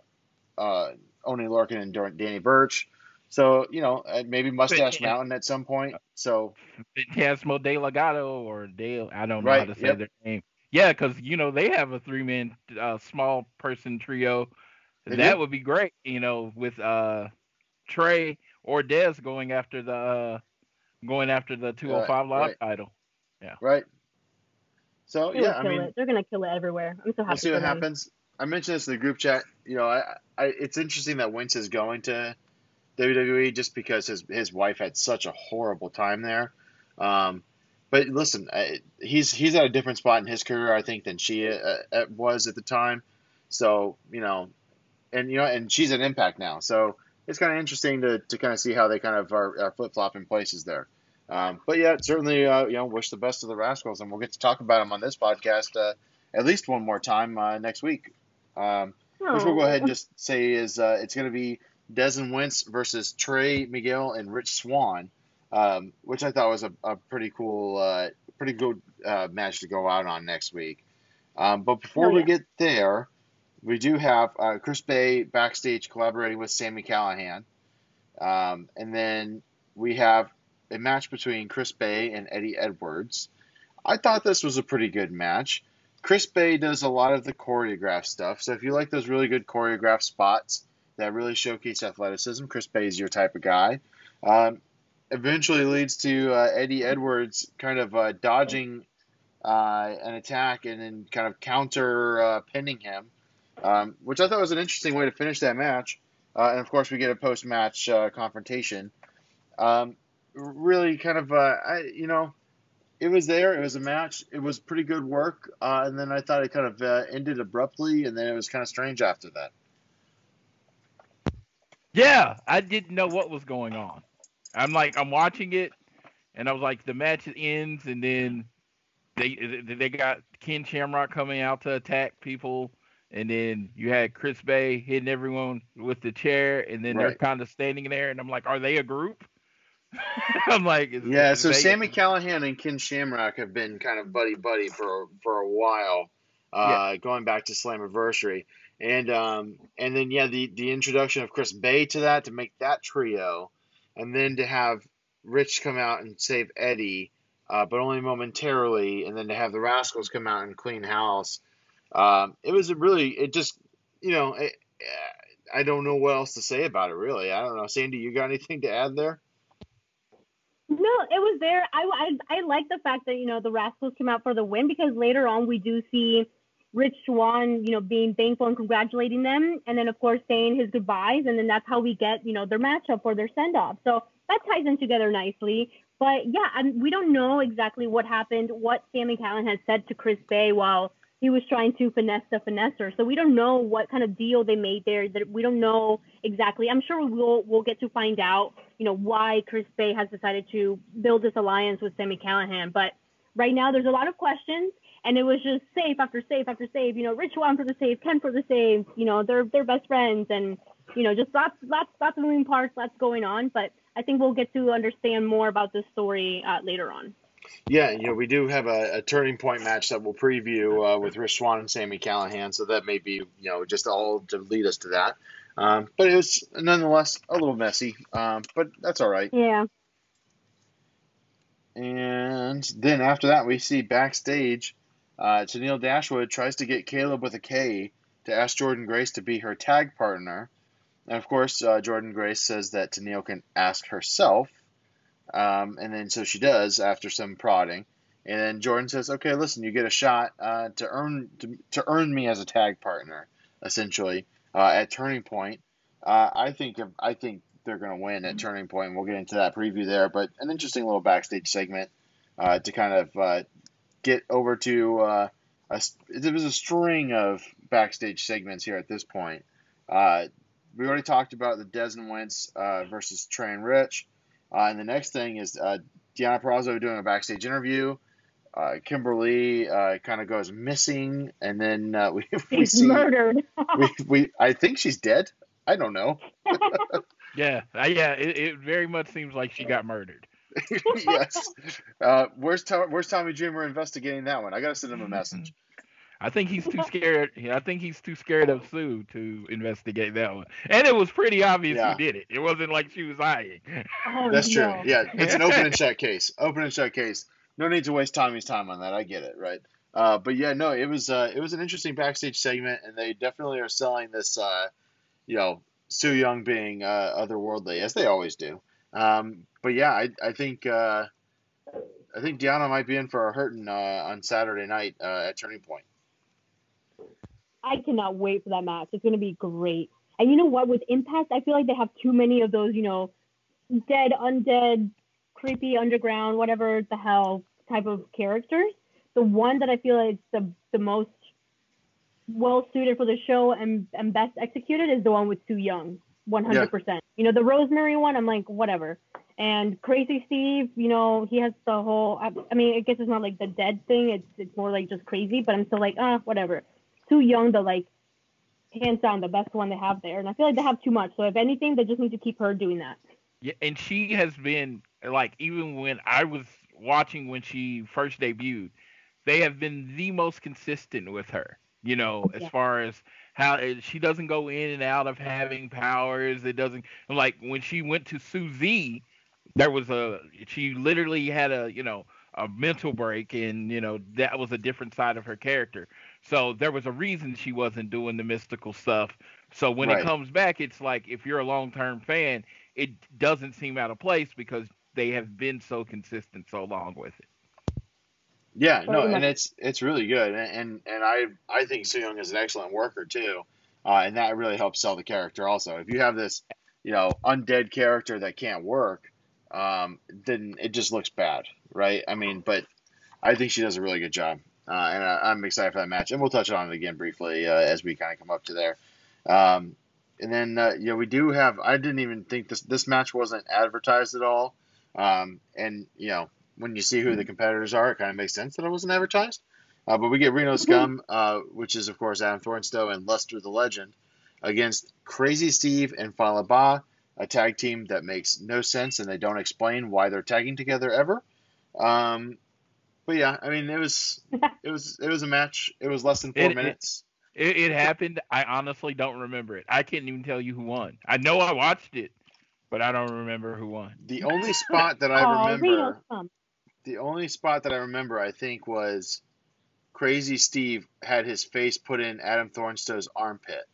uh, Oney Lorcan and Danny Burch. So you know, uh, maybe Mustache. Mountain at some point. So Fantasmo De Legato or Dale, I don't know how to say yep. their name. Yeah, because you know they have a three man uh, small person trio. They that do. would be great, you know, with uh Trey or Dez going after the uh, going after the 205 live right. title. Yeah. Right. So They're yeah, I mean, it. they're gonna kill it everywhere. I'm so happy. we'll see what them. happens. I mentioned this in the group chat. You know, I, I it's interesting that Wentz is going to WWE just because his his wife had such a horrible time there. Um, but listen, I, he's he's at a different spot in his career, I think, than she uh, uh, was at the time. So you know, and you know, and she's at Impact now. So it's kind of interesting to, to kind of see how they kind of are, are flip flopping places there. Um, but yeah, certainly, uh, you know, wish the best of the Rascals, and we'll get to talk about them on this podcast uh, at least one more time uh, next week. Um, which we'll go Oh. ahead and just say is uh, it's going to be Desmond Wentz versus Trey Miguel and Rich Swann, um, which I thought was a, a pretty cool, uh, pretty good uh, match to go out on next week. Um, but before Oh, we get there, we do have uh, Chris Bey backstage collaborating with Sami Callihan, um, and then we have a match between Chris Bey and Eddie Edwards. I thought this was a pretty good match. Chris Bey does a lot of the choreograph stuff. So if you like those really good choreographed spots that really showcase athleticism, Chris Bey is your type of guy. Um, eventually leads to uh, Eddie Edwards kind of uh, dodging uh, an attack and then kind of counter uh, pinning him, um, which I thought was an interesting way to finish that match. Uh, and of course, we get a post match uh, confrontation. Um, really kind of, I, you know, it was there. It was a match. It was pretty good work. And then I thought it kind of ended abruptly, and then it was kind of strange after that. Yeah, I didn't know what was going on. I'm like, I'm watching it, and I was like, the match ends, and then they they got Ken Shamrock coming out to attack people, and then you had Chris Bey hitting everyone with the chair, and then they're kind of standing there, and I'm like, are they a group? [laughs] I'm like, Yeah, so they- Sami Callihan and Ken Shamrock have been kind of buddy buddy for for a while, uh, going back to Slammiversary, and um, and then yeah, the the introduction of Chris Bey to that to make that trio, and then to have Rich come out and save Eddie, uh, but only momentarily, and then to have the Rascals come out and clean house. Um, it was really it just you know it, I don't know what else to say about it really. I don't know, Sandy, you got anything to add there? No, it was there. I, I I like the fact that you know the Rascals came out for the win because later on we do see Rich Swann, you know, being thankful and congratulating them, and then of course saying his goodbyes, and then that's how we get you know their matchup or their send off. So that ties in together nicely. But yeah, and we don't know exactly what happened, what Sami Callihan had said to Chris Bey while he was trying to finesse the finesser. So we don't know what kind of deal they made there. That we don't know exactly. I'm sure we'll we'll get to find out, you know, why Chris Bey has decided to build this alliance with Sami Callihan. But right now, there's a lot of questions, and it was just save after save after save. You know, Rich Swann for the save, Ken for the save. You know, they're they're best friends, and you know, just lots lots lots of moving parts, lots going on. But I think we'll get to understand more about this story uh, later on. Yeah, you know, we do have a, a turning point match that we'll preview uh, with Rich Swann and Sami Callihan, so that may be, you know, just all to lead us to that. Um, but it was nonetheless a little messy, um, but that's all right. Yeah. And then after that, we see backstage, uh, Tenille Dashwood tries to get Kaleb with a K to ask Jordynne Grace to be her tag partner. And of course, uh, Jordynne Grace says that Tenille can ask herself. Um, and then so she does after some prodding. And then Jordynne says, "Okay, listen, you get a shot uh, to earn to, to earn me as a tag partner, essentially uh, at Turning Point." Uh, I think I think they're going to win at Turning Point. We'll get into that preview there, but an interesting little backstage segment uh, to kind of uh, get over to. Uh, a, there was a string of backstage segments here at this point. Uh, we already talked about the Desmond Wentz uh, versus Trey and Rich. Uh, and the next thing is uh, Deonna Purrazzo doing a backstage interview. Uh, Kimber Lee uh, kind of goes missing, and then uh, [laughs] we, we He's see murdered. we, we I think she's dead. I don't know. [laughs] Yeah, uh, yeah. It, it very much seems like she got murdered. [laughs] [laughs] yes. Uh, where's Tom, Where's Tommy Dreamer investigating that one? I gotta send him a message. I think he's too scared. [laughs] I think he's too scared of Su to investigate that one. And it was pretty obvious Yeah. who did it. It wasn't like she was lying. Oh, That's true. Yeah, it's an open and shut case. Open and shut case. No need to waste Tommy's time on that. I get it, right? Uh, but yeah, no, it was uh, it was an interesting backstage segment, and they definitely are selling this, uh, you know, Su Yung being uh, otherworldly as they always do. Um, but yeah, I I think uh, I think Deonna might be in for a hurting uh, on Saturday night uh, at Turning Point. I cannot wait for that match. It's going to be great. And you know what? With Impact, I feel like they have too many of those, you know, dead, undead, creepy, underground, whatever the hell type of characters. The one that I feel like is the the most well suited for the show and, and best executed is the one with Su Yung, 100%. You know, the Rosemary one, I'm like, whatever. And Crazzy Steve, you know, he has the whole, I, I mean, I guess it's not like the dead thing. It's, it's more like just crazy, but I'm still like, ah, whatever. Su Yung, the like hands down the best one they have there. And I feel like they have too much. So if anything, they just need to keep her doing that. Yeah, and she has been like even when I was watching when she first debuted, they have been the most consistent with her. You know, as Yeah. far as how eh, she doesn't go in and out of having powers. It doesn't like when she went to Susie, there was a she literally had a you know a mental break, and you know that was a different side of her character. So there was a reason she wasn't doing the mystical stuff. So when Right. it comes back, it's like if you're a long term fan, it doesn't seem out of place because they have been so consistent so long with it. Yeah, no, and it's it's really good, and and, and I I think Su Yung is an excellent worker too, uh, and that really helps sell the character. Also, if you have this, you know, undead character that can't work, um, then it just looks bad, right? I mean, but I think she does a really good job, uh, and I, I'm excited for that match, and we'll touch on it again briefly uh, as we kind of come up to there. Um, and then uh, you know we do have. I didn't even think this this match wasn't advertised at all, um, and you know when you see who the competitors are, it kind of makes sense that it wasn't advertised. Uh, but we get Reno Scum, uh, which is of course Adam Thornstowe and Luster the Legend, against Crazzy Steve and Fallah Bahh, a tag team that makes no sense and they don't explain why they're tagging together ever. Um, but yeah, I mean it was [laughs] it was it was a match. It was less than four It- it- minutes. It, it happened. I honestly don't remember it. I can't even tell you who won. I know I watched it, but I don't remember who won. The only spot that I Aw, remember. The only spot that I remember, I think, was Crazzy Steve had his face put in Adam Thornstowe's armpit.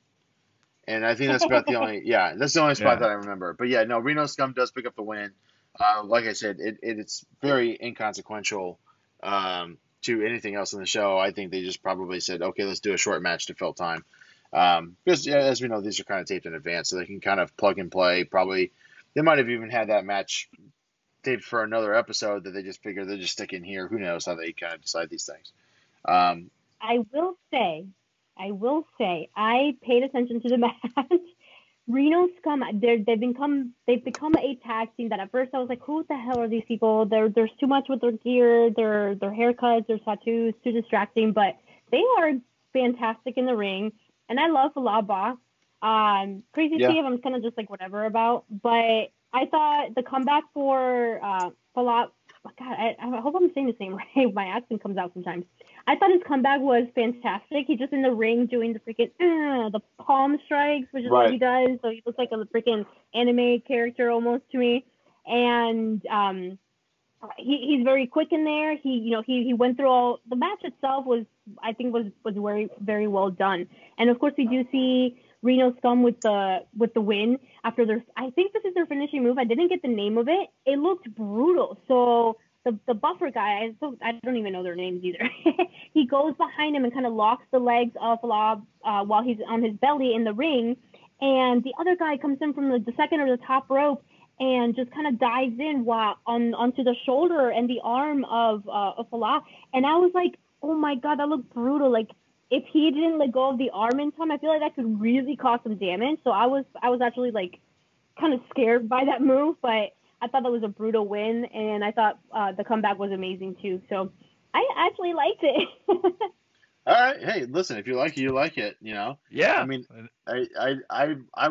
And I think that's about the only, [laughs] yeah, that's the only spot Yeah. that I remember. But yeah, no, Reno Scum does pick up the win. Uh, like I said, it, it, it's very inconsequential um, to anything else in the show. I think they just probably said, okay, let's do a short match to fill time. Um, because yeah, as we know, these are kind of taped in advance, so they can kind of plug and play. Probably, they might have even had that match taped for another episode that they just figure they'll just stick in here. Who knows how they kind of decide these things. Um, I will say, I will say, I paid attention to the [laughs] match. Reno Scum, they're, they've become they've become a tag team that at first I was like, who the hell are these people? There, there's too much with their gear, their their haircuts, their tattoos, too distracting. But they are fantastic in the ring, and I love Fallah Bahh. Um, Crazy Yeah. Steve, I'm kind of just like whatever about. But I thought the comeback for uh. God, I, I hope I'm saying the same [laughs] right. My accent comes out sometimes. I thought his comeback was fantastic. He's just in the ring doing the freaking uh, [clears throat] the palm strikes, which is Right. what he does. So he looks like a freaking anime character almost to me. And um, he, he's very quick in there. He you know he, he went through all the match itself was I think was was very very well done. And of course we do see Reno Scum with the with the win after their I think this is their finishing move. I didn't get the name of it. It looked brutal. So the the buffer guy, I so I don't even know their names either. [laughs] he goes behind him and kind of locks the legs of Lob uh, while he's on his belly in the ring, and the other guy comes in from the, the second or the top rope and just kind of dives in while on onto the shoulder and the arm of uh, of. And I was like, oh my god, that looked brutal. Like if he didn't let go of the arm in time, I feel like that could really cause some damage. So I was I was actually like kind of scared by that move, but I thought that was a brutal win, and I thought uh, the comeback was amazing too. So I actually liked it. [laughs] all right, hey, listen, if you like it, you like it. You know, Yeah. I mean, I I I, I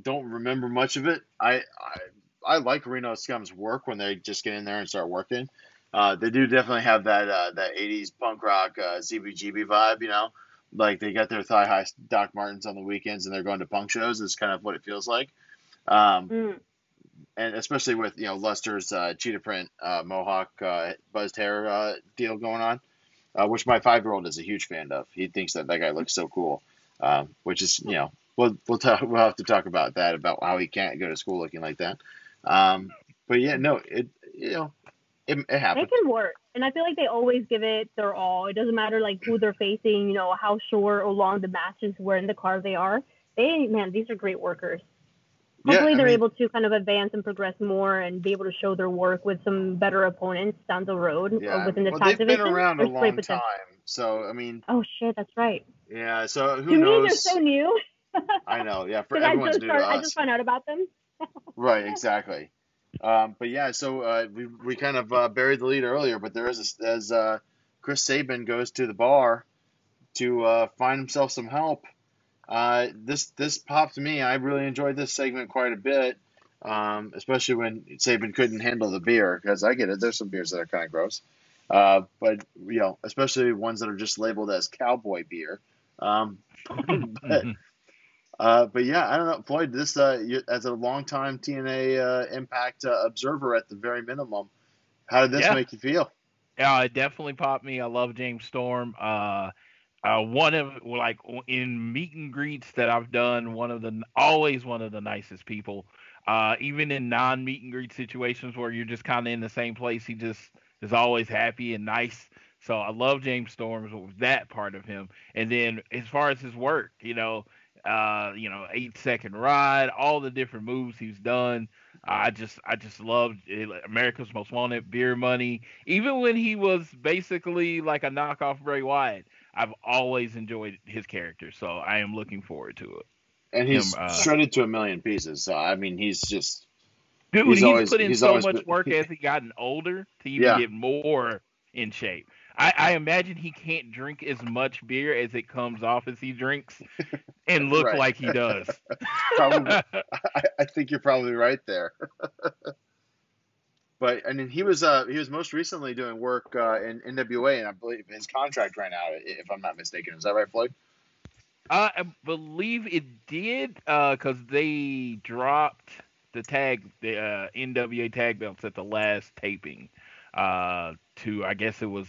don't remember much of it. I, I I like Reno Scum's work when they just get in there and start working. Uh, they do definitely have that uh, that '80s punk rock uh, CBGB vibe, you know. Like they got their thigh high Doc Martens on the weekends and they're going to punk shows. Is kind of what it feels like. Um, Mm. and especially with you know Luster's uh, cheetah print uh, mohawk uh, buzzed hair uh, deal going on, uh, which my five year old is a huge fan of. He thinks that that guy looks so cool, um, which is you know we'll we'll talk we'll have to talk about that about how he can't go to school looking like that. Um, but yeah, no, it you know it, it They happened. can work, and I feel like they always give it their all. It doesn't matter like who they're facing, you know, how short or long the matches, where in the car they are. They man, these are great workers. Hopefully, I they're mean- able to kind of advance and progress more and be able to show their work with some better opponents down the road or Yeah, within the well, tag they've been around a long time, so I mean, Oh shit, that's right. yeah. So who to me, they're knows? so new. I know, yeah. For [laughs] I everyone's just new started, to I just found out about them. Right, exactly. Um, but yeah, so uh, we we kind of uh, buried the lead earlier, but there is a, as uh, Chris Sabin goes to the bar to uh, find himself some help. uh, this this popped me. I really enjoyed this segment quite a bit, um, especially when Sabin couldn't handle the beer because I get it. There's some beers that are kind of gross, uh, but you know, especially ones that are just labeled as cowboy beer. Um, [laughs] but, uh, but yeah, I don't know, Floyd. This uh, you, as a longtime TNA uh, Impact uh, observer, at the very minimum, how did this Yeah. make you feel? Yeah, it definitely popped me. I love James Storm. Uh, uh, one of like in meet and greets that I've done, one of the always one of the nicest people. Uh, even in non meet and greet situations where you're just kind of in the same place, he just is always happy and nice. So I love James Storm with that part of him. And then as far as his work, you know, uh, you know, eight second ride, all the different moves he's done. I just, I just loved it. America's Most Wanted, Beer Money. Even when he was basically like a knockoff Bray Wyatt, I've always enjoyed his character. So I am looking forward to it. And he's Him, uh, shredded to a million pieces. So I mean, he's just Dude, He's he's, always- put in so much been- work as he gotten older to even Yeah. get more in shape. I, I imagine he can't drink as much beer as it comes off as he drinks [laughs] and look Right. like he does. [laughs] probably. [laughs] I, I think you're probably right there. but I mean, he was uh, he was most recently doing work uh, in NWA, and I believe his contract ran out, if I'm not mistaken. Is that right, Floyd? Uh, I believe it did because they dropped the tag, the uh, NWA tag belts at the last taping. Uh, to I guess it was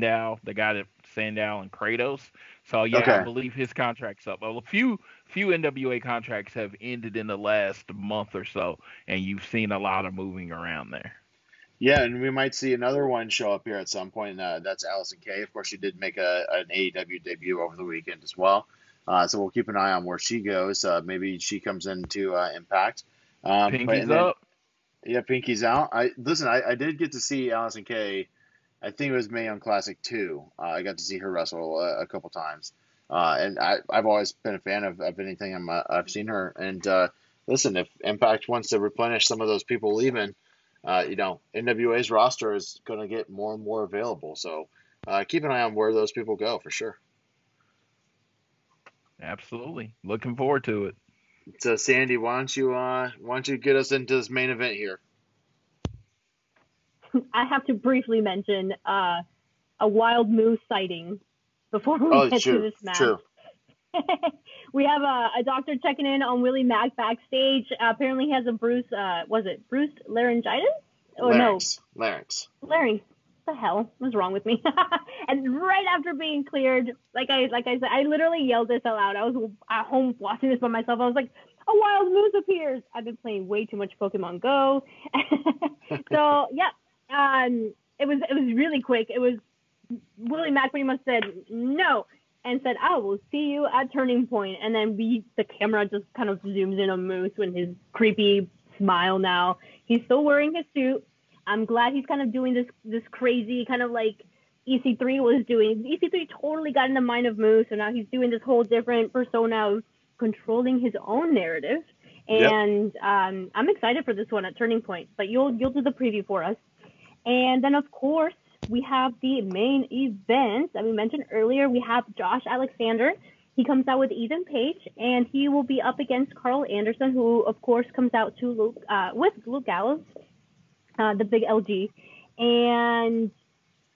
Sandow, the guy that Sandow and Kratos. So yeah, Okay. I believe his contract's up. Well, a few few NWA contracts have ended in the last month or so, and you've seen a lot of moving around there. Yeah, and we might see another one show up here at some point. Uh, that's Allysin Kay. Of course, she did make a, an AEW debut over the weekend as well. Uh, so we'll keep an eye on where she goes. Uh, maybe she comes into uh, Impact. Um, but- Pinky's and then- up. Yeah, Pinky's out. I listen. I, I did get to see Allysin Kay. I think it was Mae Young Classic two. Uh, I got to see her wrestle a, a couple times, uh, and I, I've always been a fan of, of anything I'm, uh, I've seen her. And uh, listen, if Impact wants to replenish some of those people leaving, uh, you know, NWA's roster is going to get more and more available. So uh, keep an eye on where those people go for sure. Absolutely, looking forward to it. So Sandy, why don't you uh, why don't you get us into this main event here? I have to briefly mention uh, a wild moose sighting before we Oh, get to this match. true. [laughs] we have a, a doctor checking in on Willie Mack backstage. Uh, apparently, he has a Bruce. Uh, was it Bruce laryngitis? Oh Larynx. Larynx. no, larynx. What the hell was wrong with me? [laughs] and right after being cleared, like I like I said, I literally yelled this out loud. I was at home watching this by myself. I was like, "A wild moose appears!" I've been playing way too much Pokemon Go, [laughs] so yeah, um, it was it was really quick. It was Willie Mack pretty much said no and said, "I will see you at Turning Point." And then we the camera just kind of zooms in on Moose with his creepy smile. Now he's still wearing his suit. I'm glad he's kind of doing this this crazy kind of like EC3 was doing. EC3 totally got in the mind of Moose, so now he's doing this whole different persona of controlling his own narrative. Yep. And um, I'm excited for this one at Turning Point. But you'll you'll do the preview for us. And then of course we have the main event that we mentioned earlier. We have Josh Alexander. He comes out with Ethan Page, and he will be up against Karl Anderson, who of course comes out to Luke uh, with Luke Gallows, uh, the big LG. And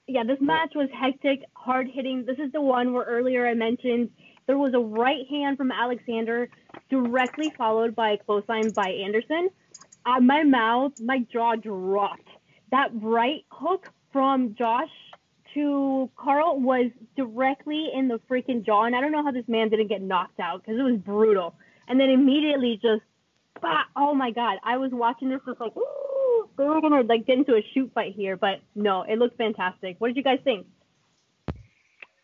yeah, this match was hectic, hard hitting. This is the one where earlier I mentioned there was a right hand from Alexander, directly followed by a clothesline by Anderson. Uh, my mouth, my jaw dropped. That right hook from Josh to Karl was directly in the freaking jaw, and I don't know how this man didn't get knocked out because it was brutal. And then immediately just, bah, oh my god! I was watching this just like, ooh, they were gonna like get into a shoot fight here, but no, it looked fantastic. What did you guys think?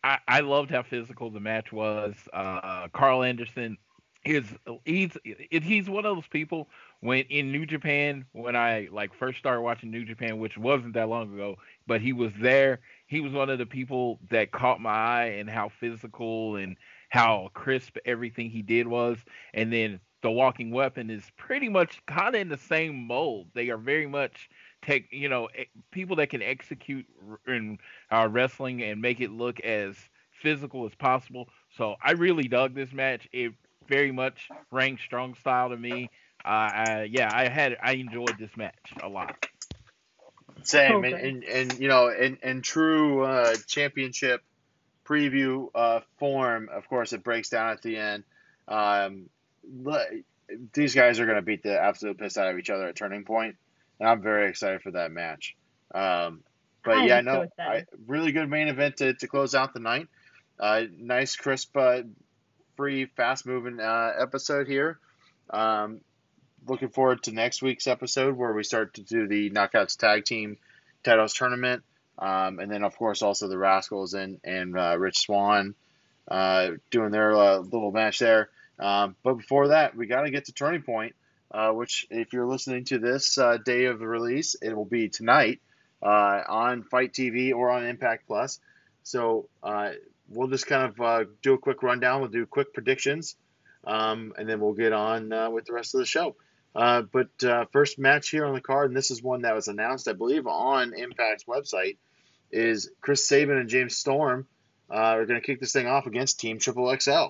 I, I loved how physical the match was. Uh, Carl Anderson, is he's he's one of those people when in New Japan when I like first started watching New Japan, which wasn't that long ago, but he was there. He was one of the people that caught my eye and how physical and how crisp everything he did was. And then the Walking Weapon is pretty much kind of in the same mold. They are very much take you know people that can execute in uh, wrestling and make it look as physical as possible. So I really dug this match. It very much rang strong style to me. Uh, I, yeah, I had I enjoyed this match a lot. Same, okay. and, and, and you know, in in true uh, championship preview uh, form, of course, it breaks down at the end. Um, these guys are going to beat the absolute piss out of each other at Turning Point, and I'm very excited for that match. Um, but yeah, no, I, really good main event to, to close out the night. Uh, nice, crisp, uh, free, fast moving uh, episode here. Um, looking forward to next week's episode where we start to do the Knockouts Tag Team Titles Tournament. Um, and then, of course, also the Rascals and, and uh, Rich Swann uh, doing their uh, little match there. Um, but before that, we got to get to Turning Point, which, if you're listening to this day of the release, it will be tonight on Fight TV or on Impact Plus. So we'll just kind of uh, do a quick rundown. We'll do quick predictions, um, and then we'll get on uh, with the rest of the show. Uh, but uh, first match here on the card, and this is one that was announced, I believe, on Impact's website, is Chris Sabin and James Storm uh, are going to kick this thing off against Team Triple XL.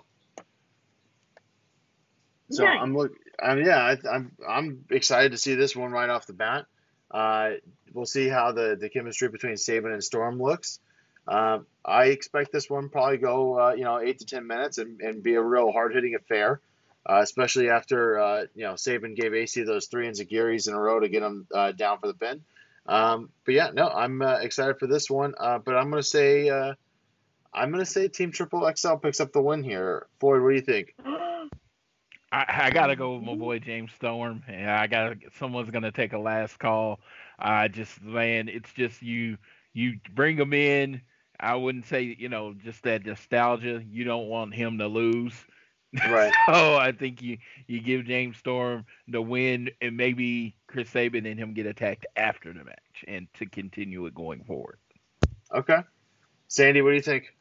So. I'm look, I'm, yeah, I, am I'm, I'm excited to see this one right off the bat. Uh, we'll see how the, the chemistry between Sabin and Storm looks. Uh, I expect this one probably go uh, you know eight to ten minutes and, and be a real hard hitting affair, uh, especially after uh, you know Sabin gave Acey those three enzuigiris in a row to get him uh, down for the pin. Um, but yeah, no, I'm uh, excited for this one. but I'm gonna say I'm gonna say Team Triple XL picks up the win here. Floyd, what do you think? [gasps] I, I gotta go with my boy James Storm. Yeah, I gotta. Someone's gonna take a last call. I just man, it's just you. You bring them in I wouldn't say you know just that nostalgia. You don't want him to lose. [laughs] Right. so I think you you give James Storm the win, and maybe Chris Sabin and him get attacked after the match, and to continue it going forward. Okay, Sandy, what do you think?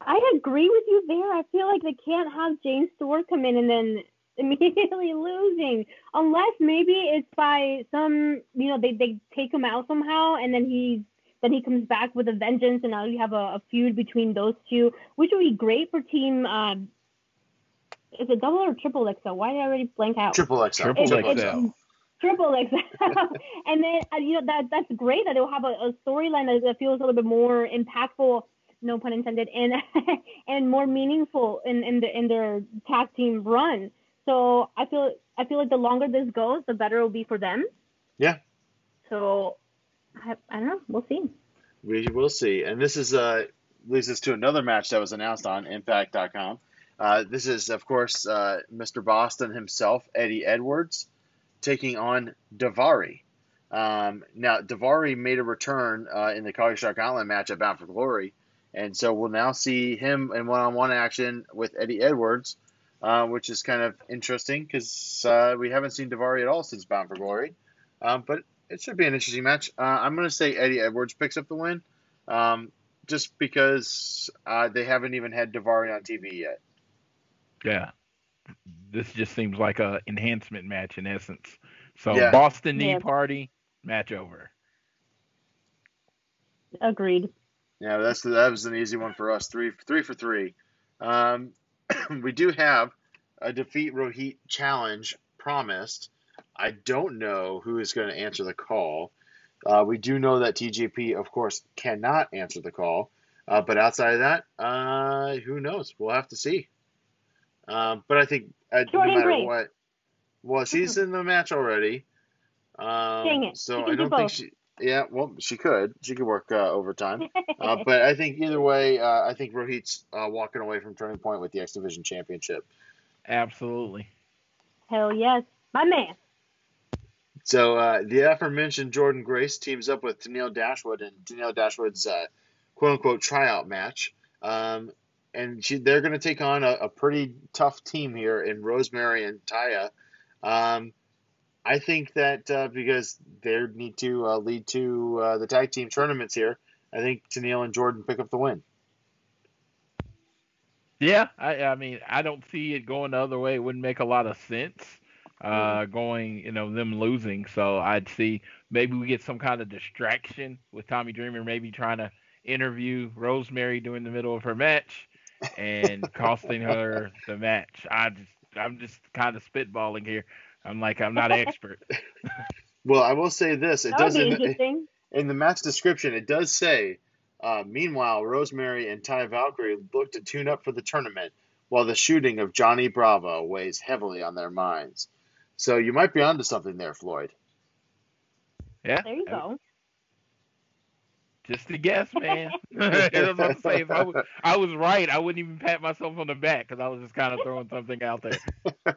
I agree with you there. I feel like they can't have James Storm come in and then [laughs] immediately losing, unless maybe it's by some you know they they take him out somehow, and then he's then he comes back with a vengeance, and now you have a, a feud between those two, which would be great for team. Um, is it double or triple XL? Why did I already blank out? Triple XL. Triple XL. Triple XL. [laughs] and then uh, you know that that's great that they'll have a, a storyline that feels a little bit more impactful, no pun intended, and [laughs] and more meaningful in in, the, in their tag team run. So I feel I feel like the longer this goes, the better it will be for them. Yeah. So I, I don't know. We'll see. We will see. And this is uh, leads us to another match that was announced on Impact.com. Uh, this is, of course, uh, Mr. Boston himself, Eddie Edwards, taking on Daivari. Um, now, Daivari made a return uh, in the Cody Shark Island match at Bound for Glory, and so we'll now see him in one-on-one action with Eddie Edwards, uh, which is kind of interesting because uh, we haven't seen Daivari at all since Bound for Glory. Um, but it should be an interesting match. Uh, I'm going to say Eddie Edwards picks up the win, um, just because uh, they haven't even had Daivari on TV yet. Yeah, this just seems like a enhancement match in essence. So yeah. Boston knee yeah. party match over. Agreed. Yeah, that's that was an easy one for us. Three three for three. Um, [clears throat] we do have a defeat Rohit challenge promised. I don't know who is going to answer the call. Uh, we do know that TJP, of course, cannot answer the call. Uh, but outside of that, uh, who knows? We'll have to see. Um, but I think uh, no matter what, well, she's in the match already. Um, Dang it. So I don't think she. Yeah, well, she could. She could work uh, overtime. [laughs] uh, but I think either way, uh, I think Rohit's uh, walking away from Turning Point with the X Division Championship. Absolutely. Hell yes. My man. So uh, the aforementioned Jordynne Grace teams up with Tenille Dashwood in Tenille Dashwood's uh, quote unquote tryout match. Um, and she, they're going to take on a, a, pretty tough team here in Rosemary and Taya. Um, I think that uh, because they need to uh, lead to uh, the tag team tournaments here, I think Tenille and Jordynne pick up the win. Yeah, I, I mean, I don't see it going the other way. It wouldn't make a lot of sense uh, going, you know, them losing. So I'd see maybe we get some kind of distraction with Tommy Dreamer, maybe trying to interview Rosemary during the middle of her match and [laughs] costing her the match. I just, I'm just kind of spitballing here. I'm like, I'm not an expert. [laughs] well, I will say this: it does in, in the match description, it does say uh, meanwhile, Rosemary and Taya Valkyrie look to tune up for the tournament, while the shooting of Johnny Bravo weighs heavily on their minds. So you might be onto something there, Floyd. Yeah. There you go. Just a guess, man. I was say if I was, I was right, I wouldn't even pat myself on the back because I was just kind of throwing something out there. [laughs]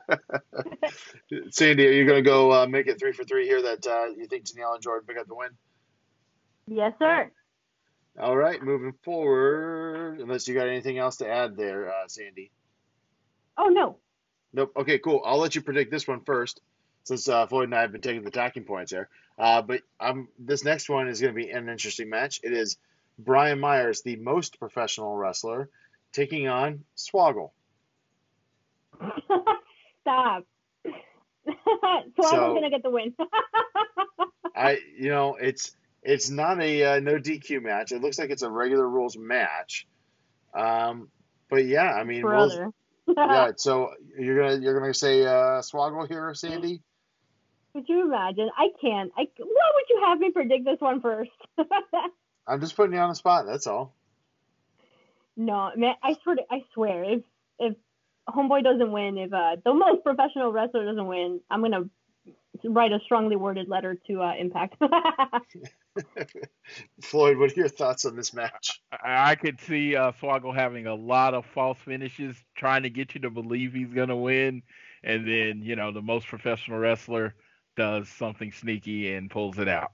[laughs] Sandy, are you going to go uh, make it three for three here? That uh, you think Tenille and Jordynne pick up the win? Yes, sir. All right, moving forward. Unless you got anything else to add there, uh, Sandy. Oh no. Nope. Okay, cool. I'll let you predict this one first, since uh, Floyd and I have been taking the talking points there. Uh, but um, this next one is going to be an interesting match. It is Brian Myers, the most professional wrestler, taking on Swoggle. [laughs] Stop. [laughs] Swoggle's so, gonna get the win. [laughs] I, you know, it's it's not a uh, no DQ match. It looks like it's a regular rules match. Um, but yeah, I mean, Brother. yeah. So you're gonna you're gonna say uh, Swoggle here, Sandy? Could you imagine? I can't. I why would you have me predict this one first? [laughs] I'm just putting you on the spot. That's all. No, man. I swear. To, I swear. If if Homeboy doesn't win, if uh, the most professional wrestler doesn't win, I'm gonna write a strongly worded letter to uh, Impact. [laughs] [laughs] [laughs] Floyd, what are your thoughts on this match? I, I could see uh, Swoggle having a lot of false finishes, trying to get you to believe he's going to win, and then you know the most professional wrestler does something sneaky and pulls it out.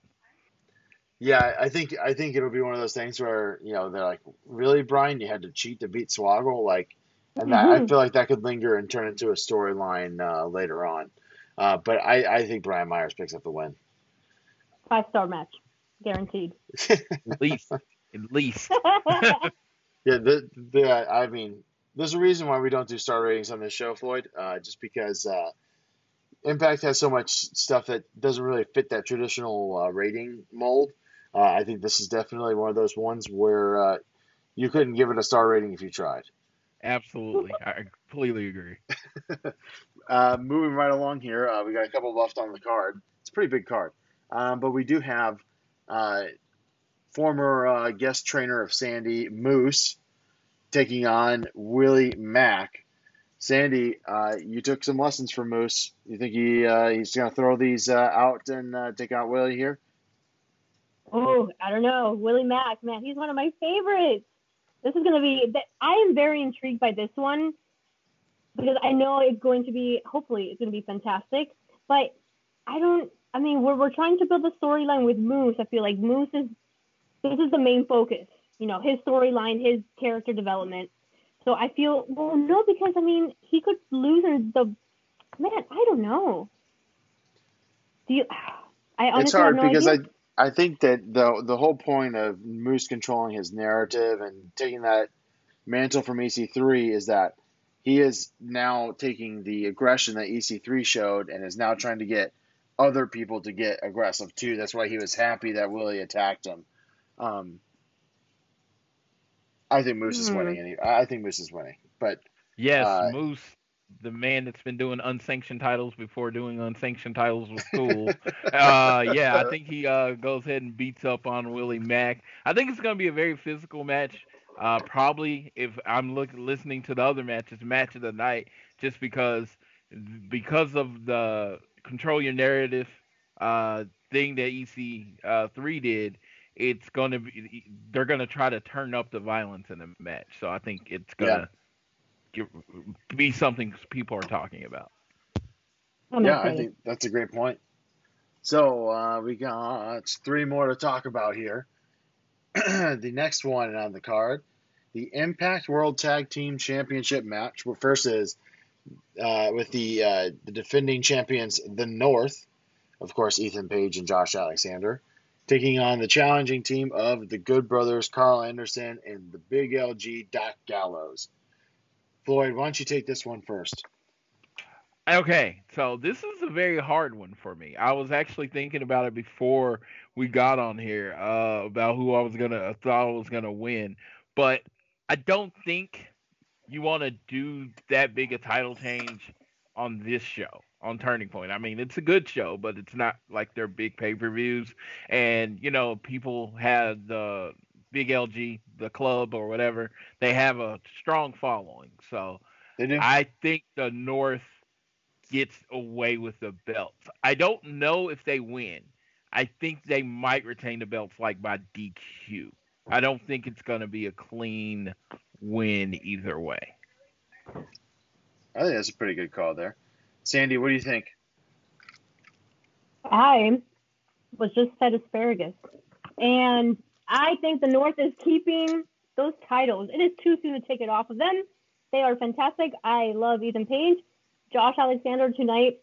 Yeah, I think I think it'll be one of those things where you know they're like, really, Brian, you had to cheat to beat Swoggle, like, and mm-hmm. I feel like that could linger and turn into a storyline uh, later on. Uh, but I, I think Brian Myers picks up the win. Five star match guaranteed. at least, at least. [laughs] yeah, the, the I mean, there's a reason why we don't do star ratings on this show, Floyd. Uh, just because uh, Impact has so much stuff that doesn't really fit that traditional uh, rating mold. Uh, I think this is definitely one of those ones where uh, you couldn't give it a star rating if you tried. Absolutely, I completely agree. [laughs] Uh, moving right along here, we got a couple left on the card. It's a pretty big card, um, but we do have uh, former uh, guest trainer of Sandy, Moose, taking on Willie Mack. Sandy, uh, you took some lessons from Moose. You think he uh, he's going to throw these uh, out and uh, take out Willie here? Oh, I don't know. Willie Mack, man, he's one of my favorites. This is going to be. I am very intrigued by this one because I know it's going to be. Hopefully, it's going to be fantastic. But I don't. I mean, we're, we're trying to build a storyline with Moose. I feel like Moose is this is the main focus. You know, his storyline, his character development. So I feel well, no, because I mean, he could lose in the man. I don't know. Do you? [sighs] I honestly it's hard no because idea. I I think that the the whole point of Moose controlling his narrative and taking that mantle from EC3 is that he is now taking the aggression that EC3 showed and is now trying to get other people to get aggressive too. That's why he was happy that Willie attacked him. Um, I think Moose mm. is hmm. winning. Any, I think Moose is winning. But yes, uh, Moose, the man that's been doing unsanctioned titles before doing unsanctioned titles was cool. [laughs] uh, yeah, I think he uh, goes ahead and beats up on Willie Mack. I think it's going to be a very physical match. Uh, probably if I'm look, listening to the other matches, match of the night, just because because of the control your narrative uh, thing that EC uh, three did, it's gonna be they're gonna try to turn up the violence in the match. So I think it's gonna yeah. get, be something people are talking about. Yeah, I think that's a great point. So uh, we got three more to talk about here. [clears throat] the next one on the card the Impact World Tag Team Championship match. Well, first is uh, with the uh, the defending champions, the North, of course, Ethan Page and Josh Alexander, taking on the challenging team of the Good Brothers, Karl Anderson and the Big LG, Doc Gallows. Floyd, why don't you take this one first? Okay, so this is a very hard one for me. I was actually thinking about it before we got on here uh, about who I was gonna thought I was gonna win, but I don't think you want to do that big a title change on this show on Turning Point. I mean, it's a good show, but it's not like their big pay per views. And you know, people have the Big LG, the club or whatever. They have a strong following, so I think the North gets away with the belts. I don't know if they win. I think they might retain the belts like by DQ. I don't think it's going to be a clean win either way. I think that's a pretty good call there. Sandy, what do you think? I was just fed asparagus. And I think the North is keeping those titles. It is too soon to take it off of them. They are fantastic. I love Ethan Page. Josh Alexander tonight.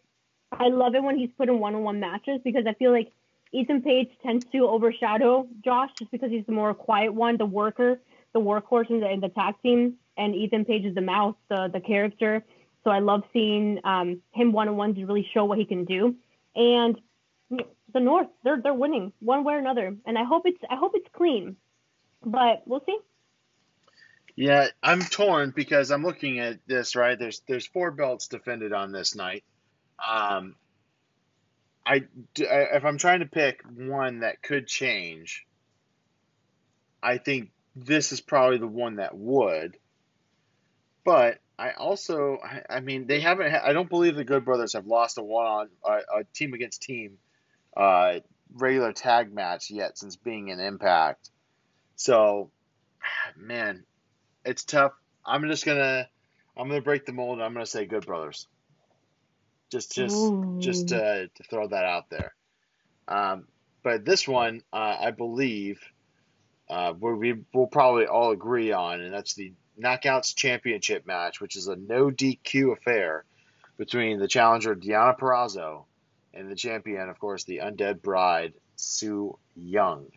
I love it when he's put in one on one matches because I feel like Ethan Page tends to overshadow Josh just because he's the more quiet one, the worker, the workhorse in the, the tag team. And Ethan Page is the mouth, the, the character. So I love seeing um, him one on one to really show what he can do. And the North, they're they're winning one way or another, and I hope it's I hope it's clean, but we'll see. Yeah, I'm torn because I'm looking at this right. There's there's four belts defended on this night. Um, I if I'm trying to pick one that could change, I think this is probably the one that would. But I also, I, I mean, they haven't. I don't believe the Good Brothers have lost a one on a, a team against team uh, regular tag match yet since being in Impact. So, [sighs] man, it's tough. I'm just gonna, I'm gonna break the mold. I'm gonna say Good Brothers. Just, just, Ooh. just to, to throw that out there. Um, but this one, uh, I believe, uh, we will probably all agree on, and that's the Knockouts Championship match, which is a no DQ affair between the challenger Deonna Purrazzo and the champion, of course, the Undead Bride, Su Yung.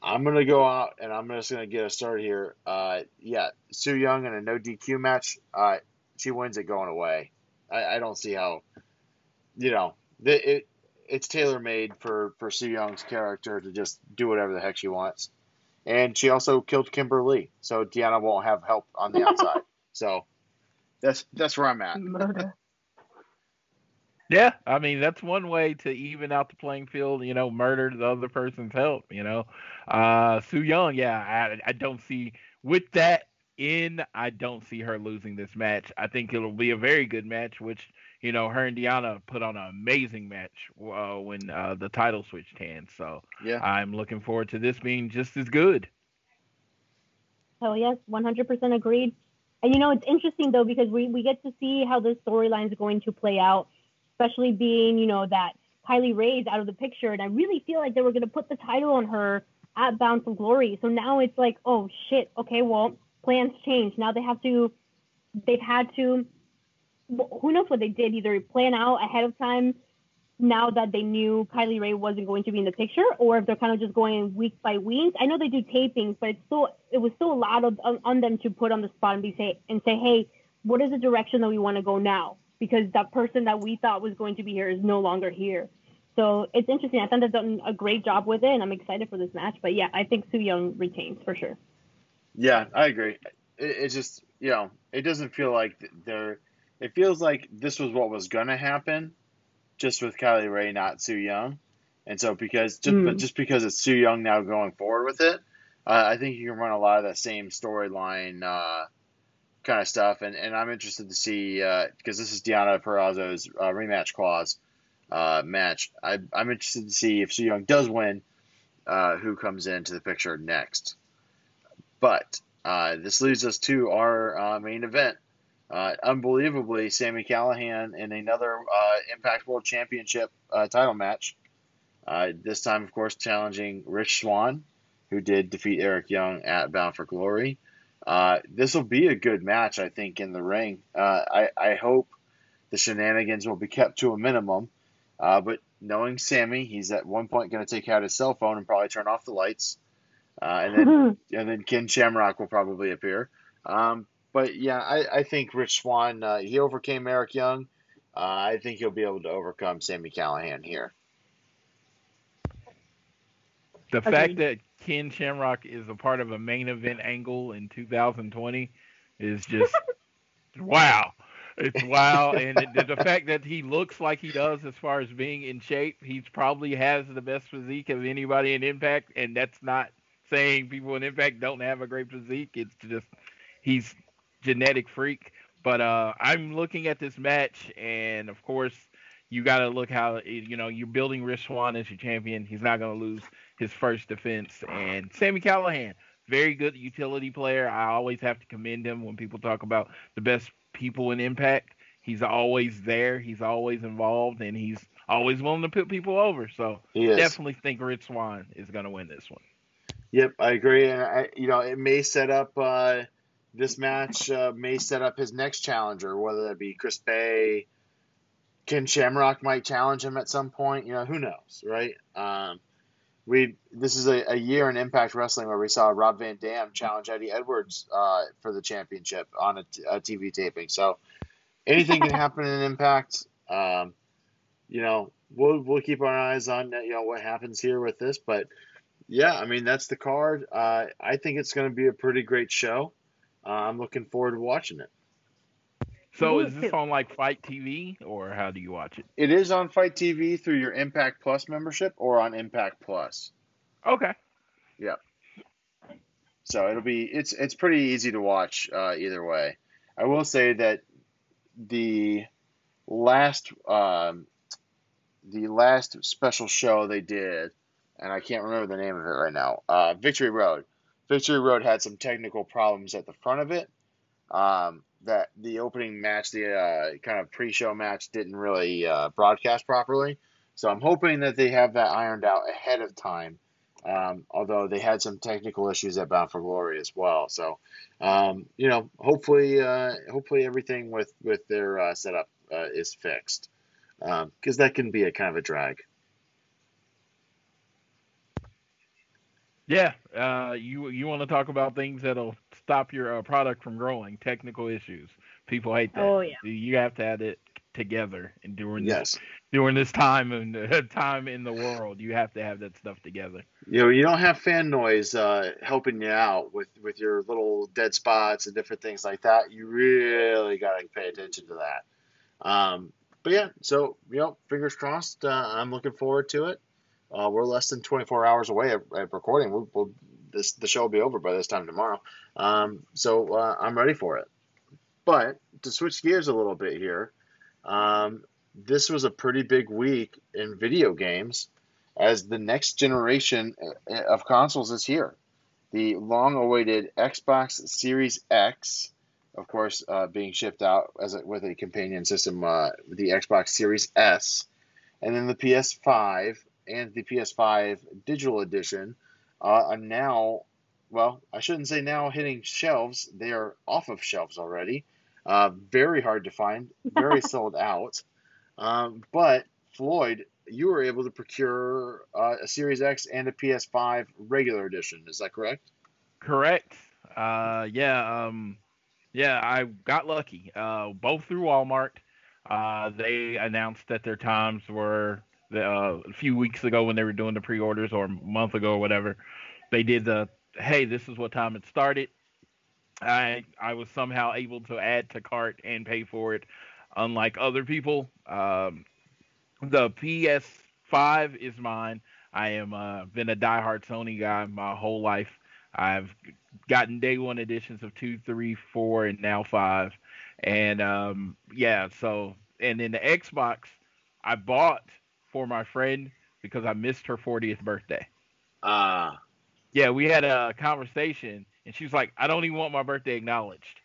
I'm gonna go out and I'm just gonna get a start here. Uh, yeah, Su Yung in a no DQ match. Uh, she wins it going away. I, I don't see how. You know, it it's tailor made for for Su Yung's character to just do whatever the heck she wants. And she also killed Kimber Lee, so Deonna won't have help on the outside. [laughs] so that's that's where I'm at. Murder. Yeah, I mean that's one way to even out the playing field. You know, murder the other person's help. You know, uh, Su Yung. Yeah, I, I don't see with that in. I don't see her losing this match. I think it'll be a very good match. Which you know, her and Deonna put on an amazing match uh, when uh, the title switched hands. So yeah, I'm looking forward to this being just as good. Oh yes, 100% agreed. And you know, it's interesting though because we we get to see how the storyline is going to play out especially being, you know, that Kylie Rae's out of the picture. And I really feel like they were going to put the title on her at Bound for Glory. So now it's like, oh shit, okay, well, plans change. Now they have to, they've had to, who knows what they did, either plan out ahead of time now that they knew Kylie Rae wasn't going to be in the picture, or if they're kind of just going week by week. I know they do tapings, but it's still it was still a lot of on, on them to put on the spot and be say and say, hey, what is the direction that we want to go now? because that person that we thought was going to be here is no longer here. So it's interesting. I think they've done a great job with it, and I'm excited for this match. But yeah, I think Su Yung retains for sure. Yeah, I agree. It just, you know, it doesn't feel like they're. It feels like this was what was gonna happen, just with Kylie Rae, not Su Yung, and so because just mm. just because it's Su Yung now going forward with it, uh, I think you can run a lot of that same storyline. Uh, kind of stuff. And, and I'm interested to see because uh, this is Deonna Purrazzo's uh, rematch clause uh, match. I, I'm interested to see if Su Yung does win, uh, who comes into the picture next. But uh, this leads us to our uh, main event. Unbelievably, Sami Callihan in another Impact World Championship title match. this time, of course, challenging Rich Swann, who did defeat Eric Young at Bound for Glory Uh, this will be a good match, I think, in the ring. Uh, I, I hope the shenanigans will be kept to a minimum. Uh, but knowing Sammy, he's at one point going to take out his cell phone and probably turn off the lights. Uh, and then [laughs] and then Ken Shamrock will probably appear. Um, but yeah, I, I think Rich Swann uh, he overcame Eric Young. Uh, I think he'll be able to overcome Sami Callihan here. The Agreed. fact that Ken Shamrock is a part of a main event angle in 2020 is just [laughs] wow. It's wow, and the, the fact that he looks like he does as far as being in shape, he's probably has the best physique of anybody in Impact, and that's not saying people in Impact don't have a great physique. It's just he's genetic freak. But uh, I'm looking at this match, and of course, you got to look how you know you're building Rich Swann as your champion. He's not going to lose his first defense, and Sami Callihan, very good utility player. I always have to commend him when people talk about the best people in Impact. He's always there. He's always involved, and he's always willing to put people over. So definitely think Rich Swann is going to win this one. Yep, I agree, and I, you know, it may set up uh, this match uh, may set up his next challenger, whether that be Chris Bey, Ken Shamrock might challenge him at some point. You know, who knows, right? Um, we this is a, a year in Impact Wrestling where we saw Rob Van Dam challenge Eddie Edwards uh, for the championship on a, t- a TV taping. So anything can [laughs] happen in Impact. Um, you know, we'll we'll keep our eyes on you know what happens here with this, but yeah, I mean that's the card. Uh, I think it's going to be a pretty great show. Uh, I'm looking forward to watching it. So is this on like FITE TV or how do you watch it? It is on FITE TV through your Impact Plus membership or on Impact Plus. Okay. Yep. So it'll be it's it's pretty easy to watch uh, either way. I will say that the last um, the last special show they did, and I can't remember the name of it right now. Uh, Victory Road. Victory Road had some technical problems at the front of it. Um, that the opening match, the uh, kind of pre-show match, didn't really uh, broadcast properly. So I'm hoping that they have that ironed out ahead of time. Um, although they had some technical issues at Bound for Glory as well. So, um, you know, hopefully, uh, hopefully everything with with their uh, setup uh, is fixed because that can be a kind of a drag. Yeah, uh, you you want to talk about things that'll stop your uh, product from growing? Technical issues. People hate that. Oh, yeah. You have to have it together, and during this during this time and [laughs] uh, time in the world, you have to have that stuff together. you know, you don't have fan noise uh, helping you out with with your little dead spots and different things like that. You really got to pay attention to that. Um, but yeah, so you know, fingers crossed. Uh, I'm looking forward to it. Uh, we're less than 24 hours away at, at recording. We'll, we'll this the show will be over by this time tomorrow. Um, so uh, I'm ready for it. But to switch gears a little bit here, um, this was a pretty big week in video games as the next generation uh, of consoles is here. The long-awaited Xbox Series X, of course, uh, being shipped out as a, with a companion system, uh, the Xbox Series S, and then the PS5 and the PS5 Digital Edition uh, are now, well, I shouldn't say now hitting shelves. They are off of shelves already. Uh, very hard to find, very [laughs] sold out. Um, but Floyd, you were able to procure uh, a Series X and a PS5 regular edition. Is that correct? Correct. Uh, yeah. Um, yeah. I got lucky. Uh, both through Walmart. Uh, they announced that their times were the, uh, a few weeks ago when they were doing the pre-orders, or a month ago or whatever. They did the hey, this is what time it started. I I was somehow able to add to cart and pay for it, unlike other people. Um, the PS5 is mine. I am uh, been a diehard Sony guy my whole life. I've gotten day one editions of two, three, four, and now five. And um, yeah, so and then the Xbox I bought for my friend because I missed her 40th birthday. Ah, Yeah, we had a conversation, and she was like, "I don't even want my birthday acknowledged."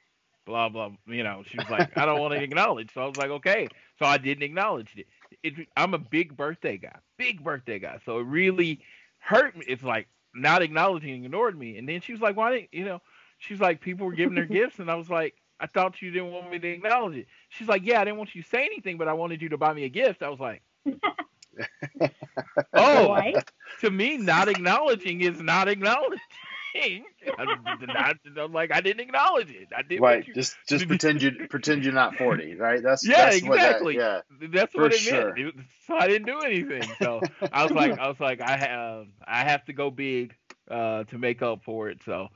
Blah blah. You know, she was like, "I don't want it [laughs] acknowledged." So I was like, "Okay." So I didn't acknowledge it. it. I'm a big birthday guy, big birthday guy. So it really hurt me. It's like not acknowledging ignored me. And then she was like, "Why didn't you know?" she's like, people were giving her [laughs] gifts, and I was like, I thought you didn't want me to acknowledge it. She's like, yeah, I didn't want you to say anything, but I wanted you to buy me a gift. I was like, [laughs] [laughs] oh, What? to me, not acknowledging is not acknowledging. [laughs] I, am like, I didn't acknowledge it. I did. Right. you- Just just pretend you pretend you're not 40. Right. That's [laughs] Yeah, that's what that- exactly. yeah. That's For what it sure. meant. It- so I didn't do anything. So I was like, I was like, I have, I have to go big uh, to make up for it. So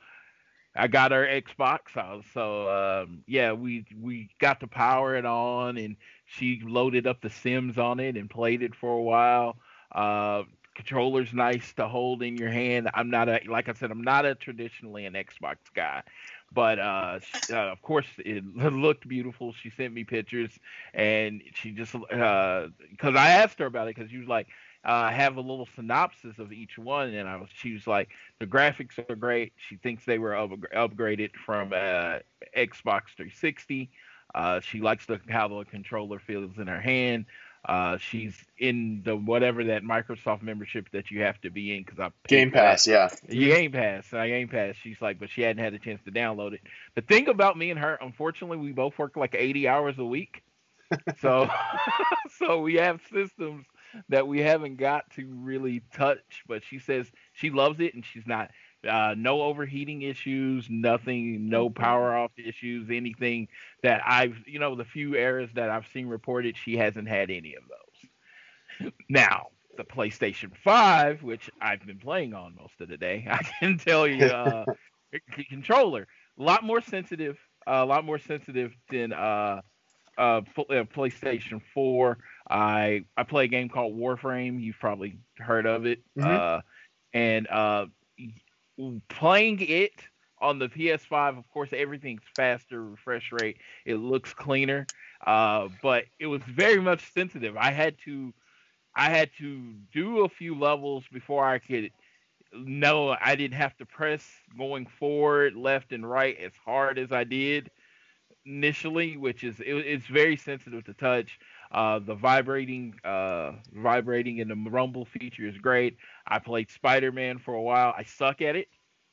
I got our Xbox house. So um, yeah, we we got to power it on, and she loaded up the Sims on it and played it for a while. Uh, controller's nice to hold in your hand. I'm not a like I said, I'm not a traditionally an Xbox guy. But uh, sh- uh, of course, it [laughs] looked beautiful. She sent me pictures, and she just because I asked her about it because she was like, uh, have a little synopsis of each one, and I was she was like, the graphics are great. She thinks they were up- upgraded from uh, Xbox 360. Uh, she likes the how the controller feels in her hand. Uh, she's in the whatever that Microsoft membership that you have to be in because I Game for that. Pass. Yeah. You Game Pass. I Game Pass. She's like, but she hadn't had a chance to download it. The thing about me and her, unfortunately, we both work like 80 hours a week. [laughs] So, [laughs] so we have systems that we haven't got to really touch. But she says she loves it and she's not. Uh, no overheating issues, nothing, no power off issues, anything that I've, you know, the few errors that I've seen reported, she hasn't had any of those. Now, the PlayStation 5, which I've been playing on most of the day, [laughs] I can tell you, uh, [laughs] c- controller a lot more sensitive, a lot more sensitive than uh, uh, uh, PlayStation 4. I I play a game called Warframe. You've probably heard of it. Mhm. Uh, and uh, playing it on the PS5, of course, everything's faster, refresh rate. It looks cleaner, uh, but it was very much sensitive. I had to I had to do a few levels before I could know I didn't have to press going forward, left and right as hard as I did initially, which is it, it's very sensitive to touch. Uh, the vibrating, uh, vibrating and the rumble feature is great. I played Spider-Man for a while. I suck at it.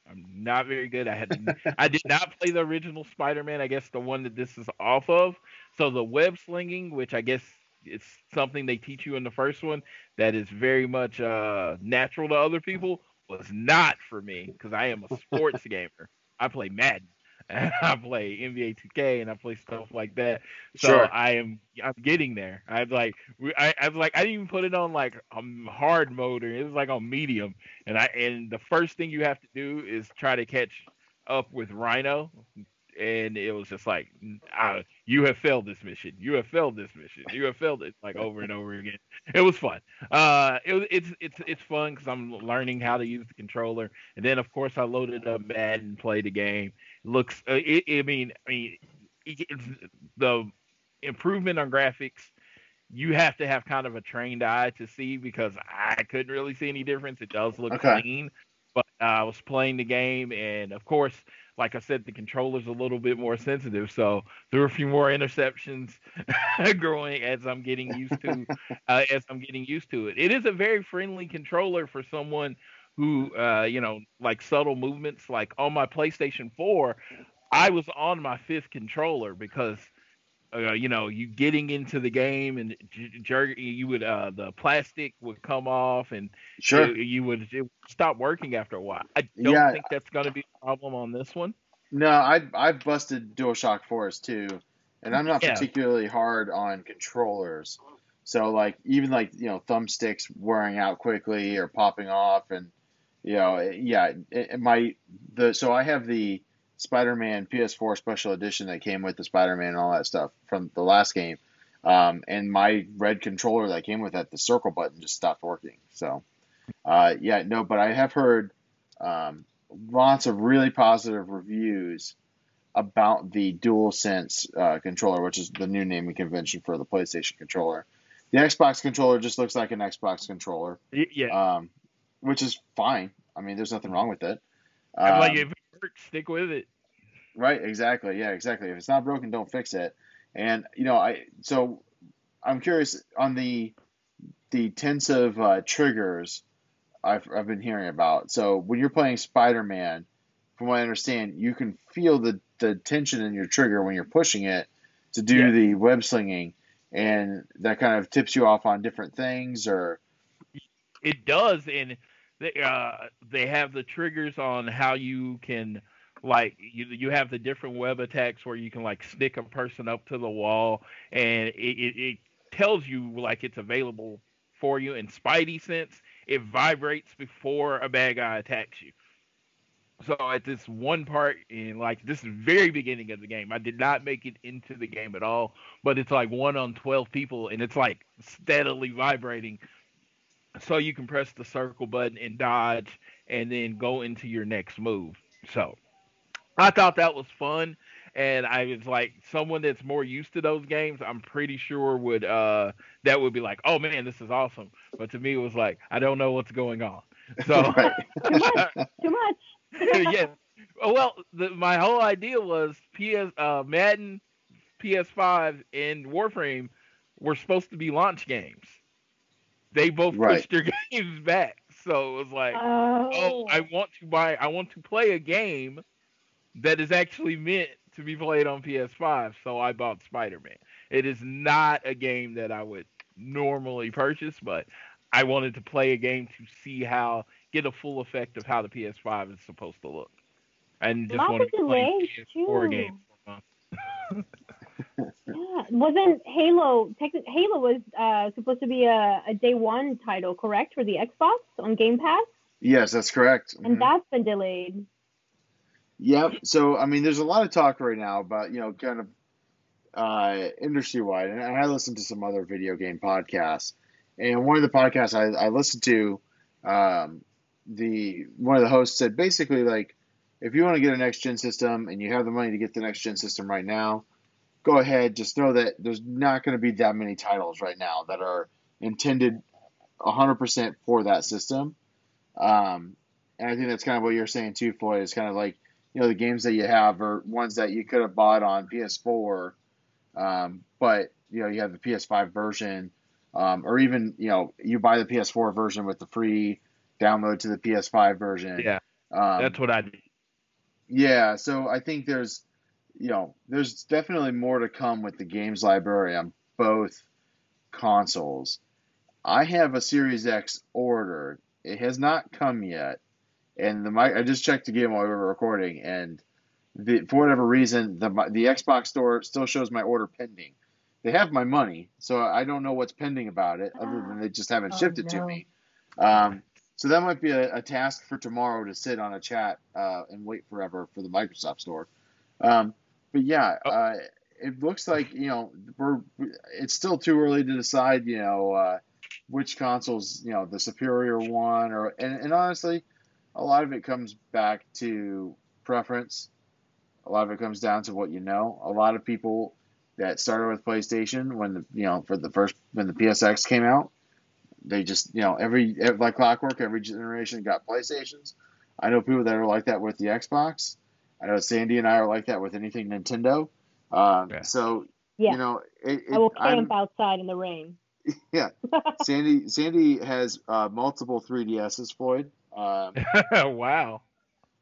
I'm not very good. I had to, [laughs] I did not play the original Spider-Man. I guess the one that this is off of. So the web slinging, which I guess it's something they teach you in the first one, that is very much uh, natural to other people, was not for me because I am a sports [laughs] gamer. I play Madden. And [laughs] I play NBA 2K and I play stuff like that. So Sure. I am I'm getting there. I'm like I, I was like I didn't even put it on like um, hard mode or it was like on medium. And I and the first thing you have to do is try to catch up with Rhino. And it was just like, uh, you have failed this mission. You have failed this mission. You have failed it like over and over again. It was fun. Uh, it was it's it's it's fun because I'm learning how to use the controller. And then of course I loaded up Madden and played the game. Looks, uh, it, I mean, I mean, it- the improvement on graphics you have to have kind of a trained eye to see because I couldn't really see any difference. It does look Okay. clean, but I was playing the game, and of course, like I said, the controller's a little bit more sensitive, so there were a few more interceptions [laughs] growing as I'm getting used to [laughs] uh, as I'm getting used to it. It is a very friendly controller for someone who, uh, you know, like subtle movements. Like on my PlayStation 4, I was on my fifth controller because uh, you know, you getting into the game and you would uh, the plastic would come off and Sure. you, you would it would stop working after a while. I don't Yeah. think that's going to be a problem on this one. No, I I've busted DualShock 4s too, and I'm not Yeah. particularly hard on controllers. So like even like you know thumbsticks wearing out quickly or popping off, and you know yeah, it, it might the so I have the Spider-Man PS4 Special Edition that came with the Spider-Man and all that stuff from the last game, um, and my red controller that came with that the circle button just stopped working. So uh, yeah, no, but I have heard. Um, lots of really positive reviews about the DualSense uh, controller, which is the new naming convention for the PlayStation controller. The Xbox controller just looks like an Xbox controller, Yeah, um, which is fine. I mean, there's nothing wrong with it. I'm like Um, if it works, stick with it. Right, exactly. Yeah, exactly. If it's not broken, don't fix it. And you know, I so I'm curious on the the tensive uh, triggers I've I've been hearing about. So when you're playing Spider-Man, from what I understand, you can feel the the tension in your trigger when you're pushing it to do Yeah. the web slinging, and that kind of tips you off on different things. Or It does, and they uh they have the triggers on how you can like you you have the different web attacks where you can like stick a person up to the wall, and it it, it tells you like it's available for you. In Spidey sense, it vibrates before a bad guy attacks you. So at this one part in like this very beginning of the game, I did not make it into the game at all, but it's like one on twelve people, and it's like steadily vibrating so you can press the circle button and dodge and then go into your next move. So I thought that was fun and I was like someone that's more used to those games, I'm pretty sure would uh that would be like, "Oh man, this is awesome." But to me it was like, I don't know what's going on. [laughs] So right. Too much. [laughs] Too much. [laughs] yes. Well, the, my whole idea was PS uh Madden, PS5 and Warframe were supposed to be launch games. They both Right. pushed their [laughs] games back. So it was like, Oh. oh, I want to buy, I want to play a game that is actually meant to be played on PS5. So I bought Spider Man. It is not a game that I would normally purchase, but I wanted to play a game to see how, get a full effect of how the PS5 is supposed to look. And just Lots wanted of to play delays, PS4 too. [laughs] Yeah, wasn't Halo? Halo was uh, supposed to be a, a day one title, correct, for the Xbox on Game Pass, yes, that's correct. and Mhm. that's been delayed. Yep. So I mean, there's a lot of talk right now about you know kind of uh, industry wide, and I listened to some other video game podcasts, and one of the podcasts I, I listened to, um, the one of the hosts said basically like, if you want to get a next gen system and you have the money to get the next gen system right now, go ahead. Just know that there's not going to be that many titles right now that are intended 100% for that system. Um, and I think that's kind of what you're saying too, Floyd. It's kind of like you know the games that you have are ones that you could have bought on PS4, um, but you know you have the PS5 version, um, or even you know you buy the PS4 version with the free download to the PS5 version. Yeah, um, that's what I do. yeah. So I think there's you know there's definitely more to come with the games library on both consoles. I have a Series X ordered. It has not come yet, and the mic. I just checked the game while we were recording, and the, for whatever reason, the the Xbox store still shows my order pending. They have my money, so I don't know what's pending about it, other than they just haven't Oh, shipped it to me. Um, so that might be a, a task for tomorrow to sit on a chat uh, and wait forever for the Microsoft store. Um, but yeah, Oh. uh, it looks like you know we're it's still too early to decide. You know uh, which console's you know the superior one, or and, and honestly, a lot of it comes back to preference. A lot of it comes down to what you know. A lot of people that started with PlayStation when the you know for the first when the PSX came out, they just you know every like clockwork every generation got PlayStations. I know people that are like that with the Xbox. I know Sandy and I are like that with anything Nintendo. Um, Yeah. So Yeah, you know it, it, I will I'm- camp outside in the rain. [laughs] yeah. Sandy Sandy has uh, multiple 3DSs, Floyd. Um, [laughs] wow.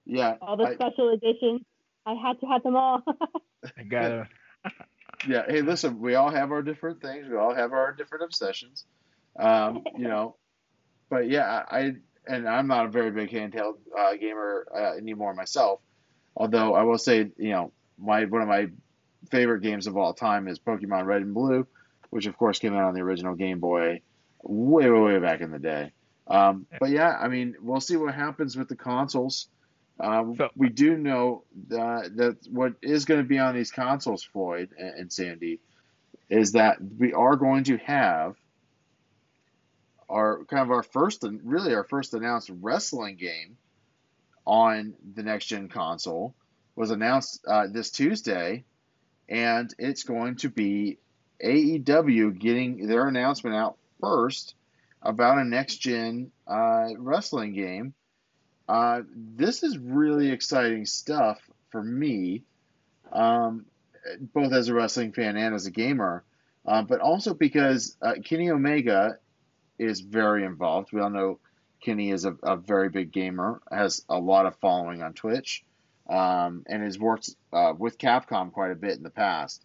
yeah, All the I- special editions. I had to have them all. [laughs] I gotta. yeah. Hey, listen, we all have our different things. We all have our different obsessions. Um, you know, but yeah, I and I'm not a very big handheld uh, gamer uh, anymore myself. Although I will say, you know, my one of my favorite games of all time is Pokemon Red and Blue, which of course came out on the original Game Boy way, way, way back in the day. Um, but yeah, I mean, we'll see what happens with the consoles. Um, So- we do know that, that what is going to be on these consoles, Floyd and, and Sandy, is that we are going to have our kind of our first and really our first announced wrestling game on the next gen console was announced uh, this Tuesday, and it's going to be AEW getting their announcement out first about a next gen uh, wrestling game. Uh, this is really exciting stuff for me, um, both as a wrestling fan and as a gamer, uh, but also because uh, Kenny Omega is very involved. We all know Kenny is a, a very big gamer, has a lot of following on Twitch. um, and has worked uh, with Capcom quite a bit in the past.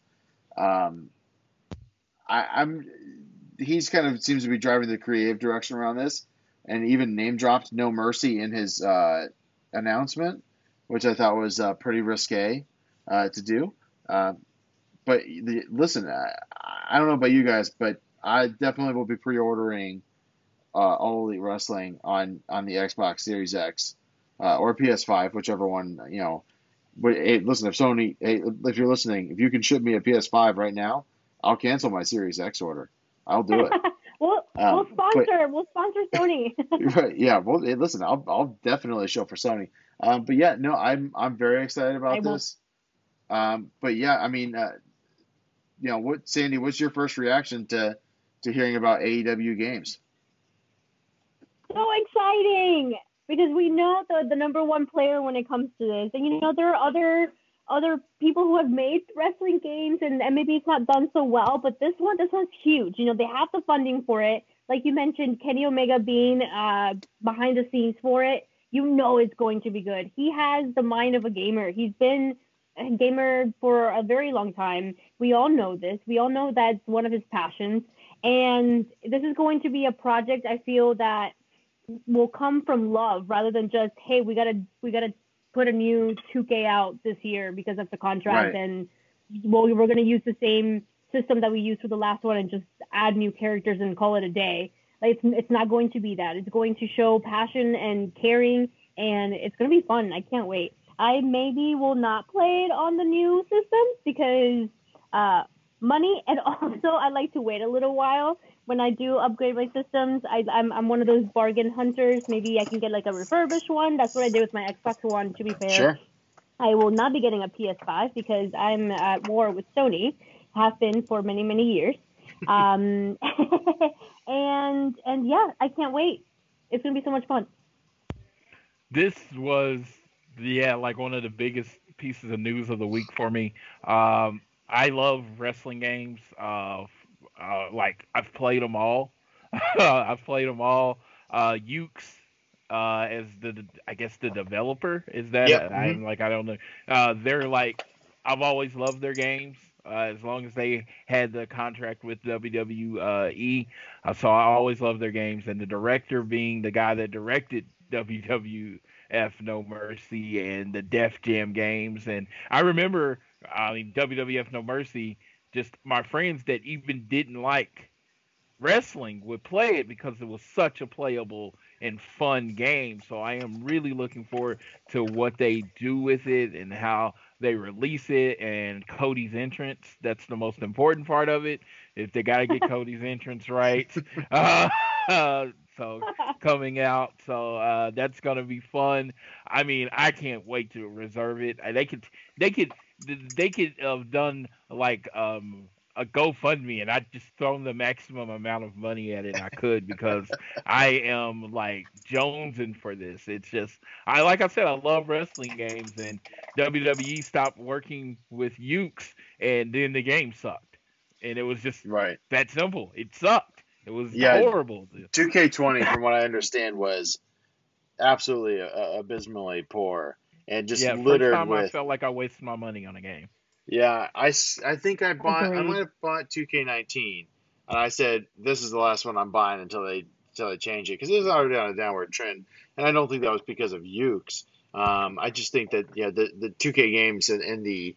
Um, I, am he's kind of seems to be driving the creative direction around this, and even name dropped No Mercy in his uh, announcement, which I thought was uh, pretty risque uh, to do. Uh, but the, listen, I, I, don't know about you guys, but I definitely will be pre-ordering uh, All Elite Wrestling on on the Xbox Series X uh, or PS5, whichever one you know. But hey, listen, if Sony, hey, if you're listening, if you can ship me a PS5 right now, I'll cancel my Series X order. I'll do it. [laughs] we'll, um, we'll sponsor. But, we'll sponsor Sony. [laughs] right? Yeah. Well, hey, listen, I'll I'll definitely show for Sony. Um, but yeah, no, I'm I'm very excited about I this. Um, but yeah, I mean, uh, you know, what Sandy? What's your first reaction to to hearing about AEW games? So exciting because we know the the number one player when it comes to this, and you know there are other other people who have made wrestling games and, and maybe it's not done so well, but this one, this one's huge. You know, they have the funding for it. Like you mentioned, Kenny Omega being uh, behind the scenes for it, you know it's going to be good. He has the mind of a gamer. He's been a gamer for a very long time. We all know this. We all know that's one of his passions. And this is going to be a project I feel that will come from love rather than just, hey, we gotta we gotta put a new 2K out this year because of the contract, right. and well, we're going to use the same system that we used for the last one and just add new characters and call it a day. Like it's it's not going to be that. It's going to show passion and caring, and it's going to be fun. I can't wait. I maybe will not play it on the new systems because uh, money, and [laughs] also I like to wait a little while when I do upgrade my systems, I, I'm, I'm one of those bargain hunters. Maybe I can get like a refurbished one. That's what I did with my Xbox One, to be fair. Sure. I will not be getting a PS5 because I'm at war with Sony, have been for many, many years. [laughs] Um, [laughs] and and yeah, I can't wait. It's gonna be so much fun. This was yeah, like one of the biggest pieces of news of the week for me. Um, I love wrestling games. Uh, uh, like I've played them all. [laughs] I've played them all. Uh, Yuke's uh, as the I guess the developer is that yep. I'm mm-hmm. like I don't know. Uh, they're like I've always loved their games. Uh, as long as they had the contract with WWE, uh, so I always loved their games. And the director being the guy that directed WWF No Mercy and the Def Jam games, and I remember, I mean WWF No Mercy just my friends that even didn't like wrestling would play it because it was such a playable and fun game. So I am really looking forward to what they do with it and how they release it and Cody's entrance. That's the most important part of it. If they got to get [laughs] Cody's entrance right. Uh, uh, [laughs] so [laughs] coming out, so uh, that's gonna be fun. I mean, I can't wait to reserve it. They could, they could they could have done like um a GoFundMe and I just thrown the maximum amount of money at it I could because [laughs] I am like jonesing for this. It's just I like I said I love wrestling games and WWE stopped working with Yuke's and then the game sucked and it was just right that simple. It sucked. It was yeah, horrible. 2K20 from what I understand was absolutely uh, abysmally poor and just yeah, littered time with. I felt like I wasted my money on a game. Yeah, I, I think I bought I might have bought 2K19, and I said this is the last one I'm buying until they until they change it because it was already on a downward trend, and I don't think that was because of Yuke's. Um, I just think that yeah, the the 2K games and, and the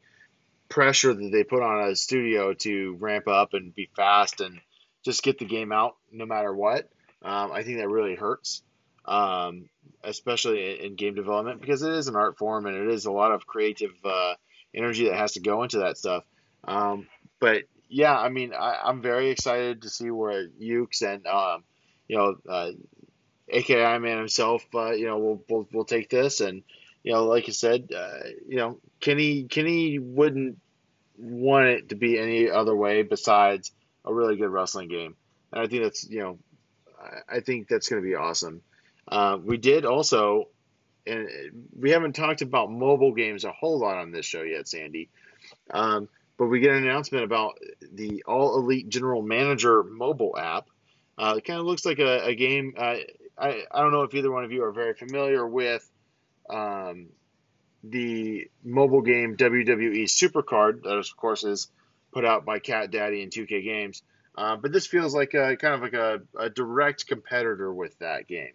pressure that they put on a studio to ramp up and be fast and just get the game out no matter what. Um, I think that really hurts um, especially in game development, because it is an art form and it is a lot of creative uh, energy that has to go into that stuff. Um, but yeah, I mean, I, am very excited to see where Yuke's and um, you know, uh, AKI man himself, uh, you know, will will will take this, and you know, like you said, uh, you know, Kenny Kenny wouldn't want it to be any other way besides a really good wrestling game, and I think that's you know, I think that's going to be awesome. Uh, we did also, and we haven't talked about mobile games a whole lot on this show yet, Sandy. Um, but we get an announcement about the All Elite General Manager mobile app. Uh, it kind of looks like a, a game. Uh, I, I don't know if either one of you are very familiar with um, the mobile game WWE Supercard that of course is put out by Cat Daddy and 2K Games. Uh, but this feels like a kind of like a, a direct competitor with that game.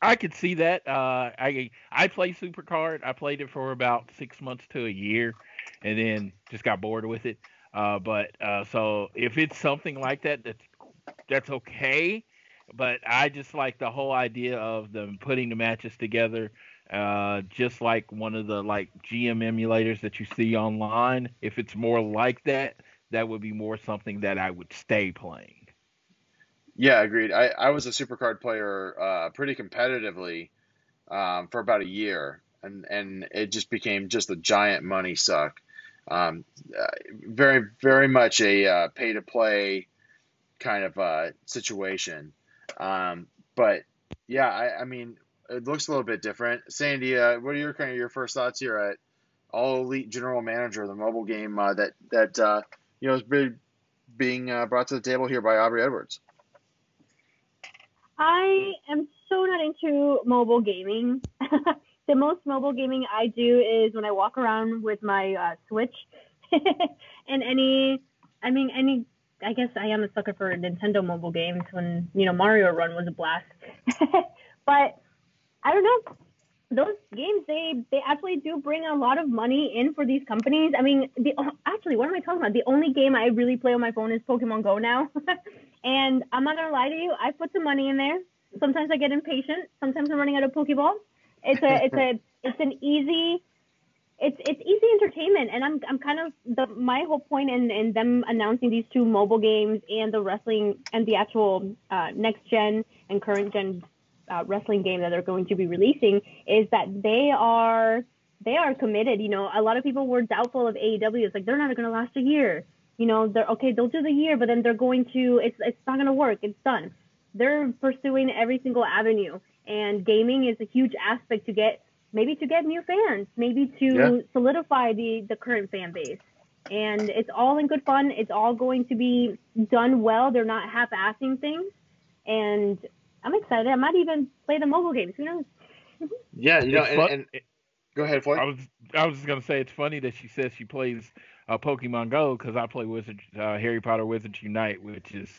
I could see that. Uh, I I play Supercard. I played it for about six months to a year, and then just got bored with it. Uh, but uh, so if it's something like that, that's that's okay. But I just like the whole idea of them putting the matches together, uh, just like one of the like GM emulators that you see online. If it's more like that, that would be more something that I would stay playing. Yeah, agreed. I, I was a supercard player uh, pretty competitively um, for about a year, and, and it just became just a giant money suck. Um, uh, very, very much a uh, pay to play kind of uh, situation. Um, but yeah, I, I mean, it looks a little bit different. Sandy, uh, what are your kind of your first thoughts here at All Elite General Manager, of the mobile game that that you know is being brought to the table here by Aubrey Edwards? I am so not into mobile gaming. [laughs] the most mobile gaming I do is when I walk around with my uh, Switch [laughs] and any, I mean, any, I guess I am a sucker for Nintendo mobile games when, you know, Mario Run was a blast. [laughs] but I don't know. Those games, they they actually do bring a lot of money in for these companies. I mean, the actually, what am I talking about? The only game I really play on my phone is Pokemon Go now. [laughs] And I'm not gonna lie to you, I put some money in there. Sometimes I get impatient. Sometimes I'm running out of Pokeball. It's a it's a [laughs] it's an easy it's it's easy entertainment and I'm I'm kind of the my whole point in, in them announcing these two mobile games and the wrestling and the actual uh, next gen and current gen uh, wrestling game that they're going to be releasing is that they are they are committed. You know, a lot of people were doubtful of AEW. It's like they're not going to last a year you know, they're okay, they'll do the year, but then they're going to, it's, it's not going to work. It's done. They're pursuing every single avenue. And gaming is a huge aspect to get, maybe to get new fans, maybe to yeah. solidify the, the current fan base. And it's all in good fun. It's all going to be done well. They're not half assing things. And I'm excited. I might even play the mobile games. Who knows? [laughs] yeah, you know, and, and, go ahead, Floyd. I was I was just gonna say it's funny that she says she plays uh, Pokemon Go because I play Wizard uh, Harry Potter Wizards Unite, which is,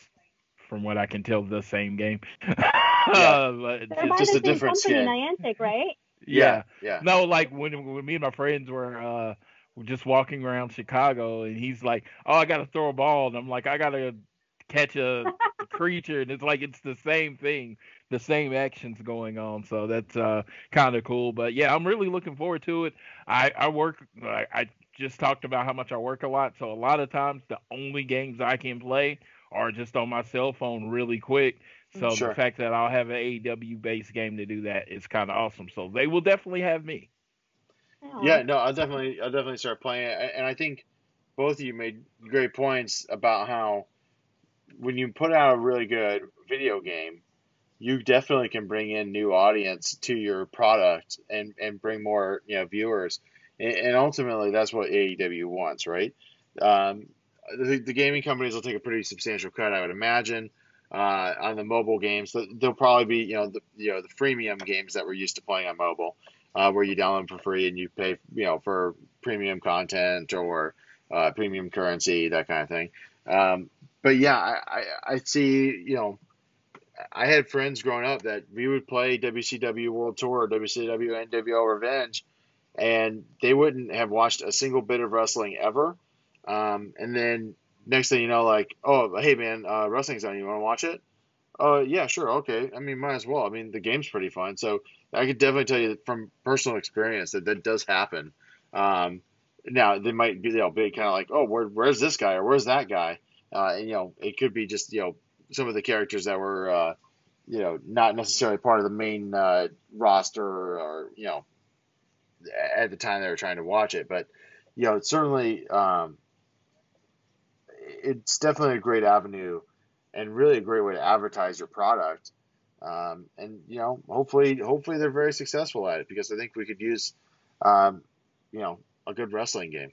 from what I can tell, the same game. [laughs] yeah. just, just a different skin. Niantic, right? [laughs] Yeah, yeah. No, like when when me and my friends were uh just walking around Chicago, and he's like, "Oh, I got to throw a ball," and I'm like, "I got to catch a, a creature," and it's like it's the same thing the same actions going on. So that's uh, kind of cool. But yeah, I'm really looking forward to it. I, I work. I, I just talked about how much I work a lot. So a lot of times the only games I can play are just on my cell phone really quick. So sure. the fact that I'll have an AEW based game to do that is kind of awesome. So they will definitely have me. Yeah, no, I'll definitely, I'll definitely start playing it. And I think both of you made great points about how when you put out a really good video game, you definitely can bring in new audience to your product and, and bring more, you know, viewers and ultimately that's what AEW wants, right? Um, the, the, gaming companies will take a pretty substantial cut, I would imagine, uh, on the mobile games. They'll probably be, you know, the you know the freemium games that we're used to playing on mobile, uh, where you download for free and you pay, you know, for premium content or uh, premium currency, that kind of thing. Um, but yeah, I, I, I see, you know. I had friends growing up that we would play WCW World Tour, WCW NWO Revenge, and they wouldn't have watched a single bit of wrestling ever. Um, and then next thing you know, like, oh, hey man, uh, wrestling's on. You want to watch it? Uh, yeah, sure, okay. I mean, might as well. I mean, the game's pretty fun, so I could definitely tell you from personal experience that that does happen. Um, now they might be, know, be kind of like, oh, where, where's this guy or where's that guy? Uh, and you know, it could be just you know some of the characters that were, uh, you know, not necessarily part of the main uh, roster or you know at the time they were trying to watch it. But you know, it's certainly um, it's definitely a great avenue and really a great way to advertise your product. Um, and you know, hopefully, hopefully they're very successful at it because I think we could use, um, you know, a good wrestling game.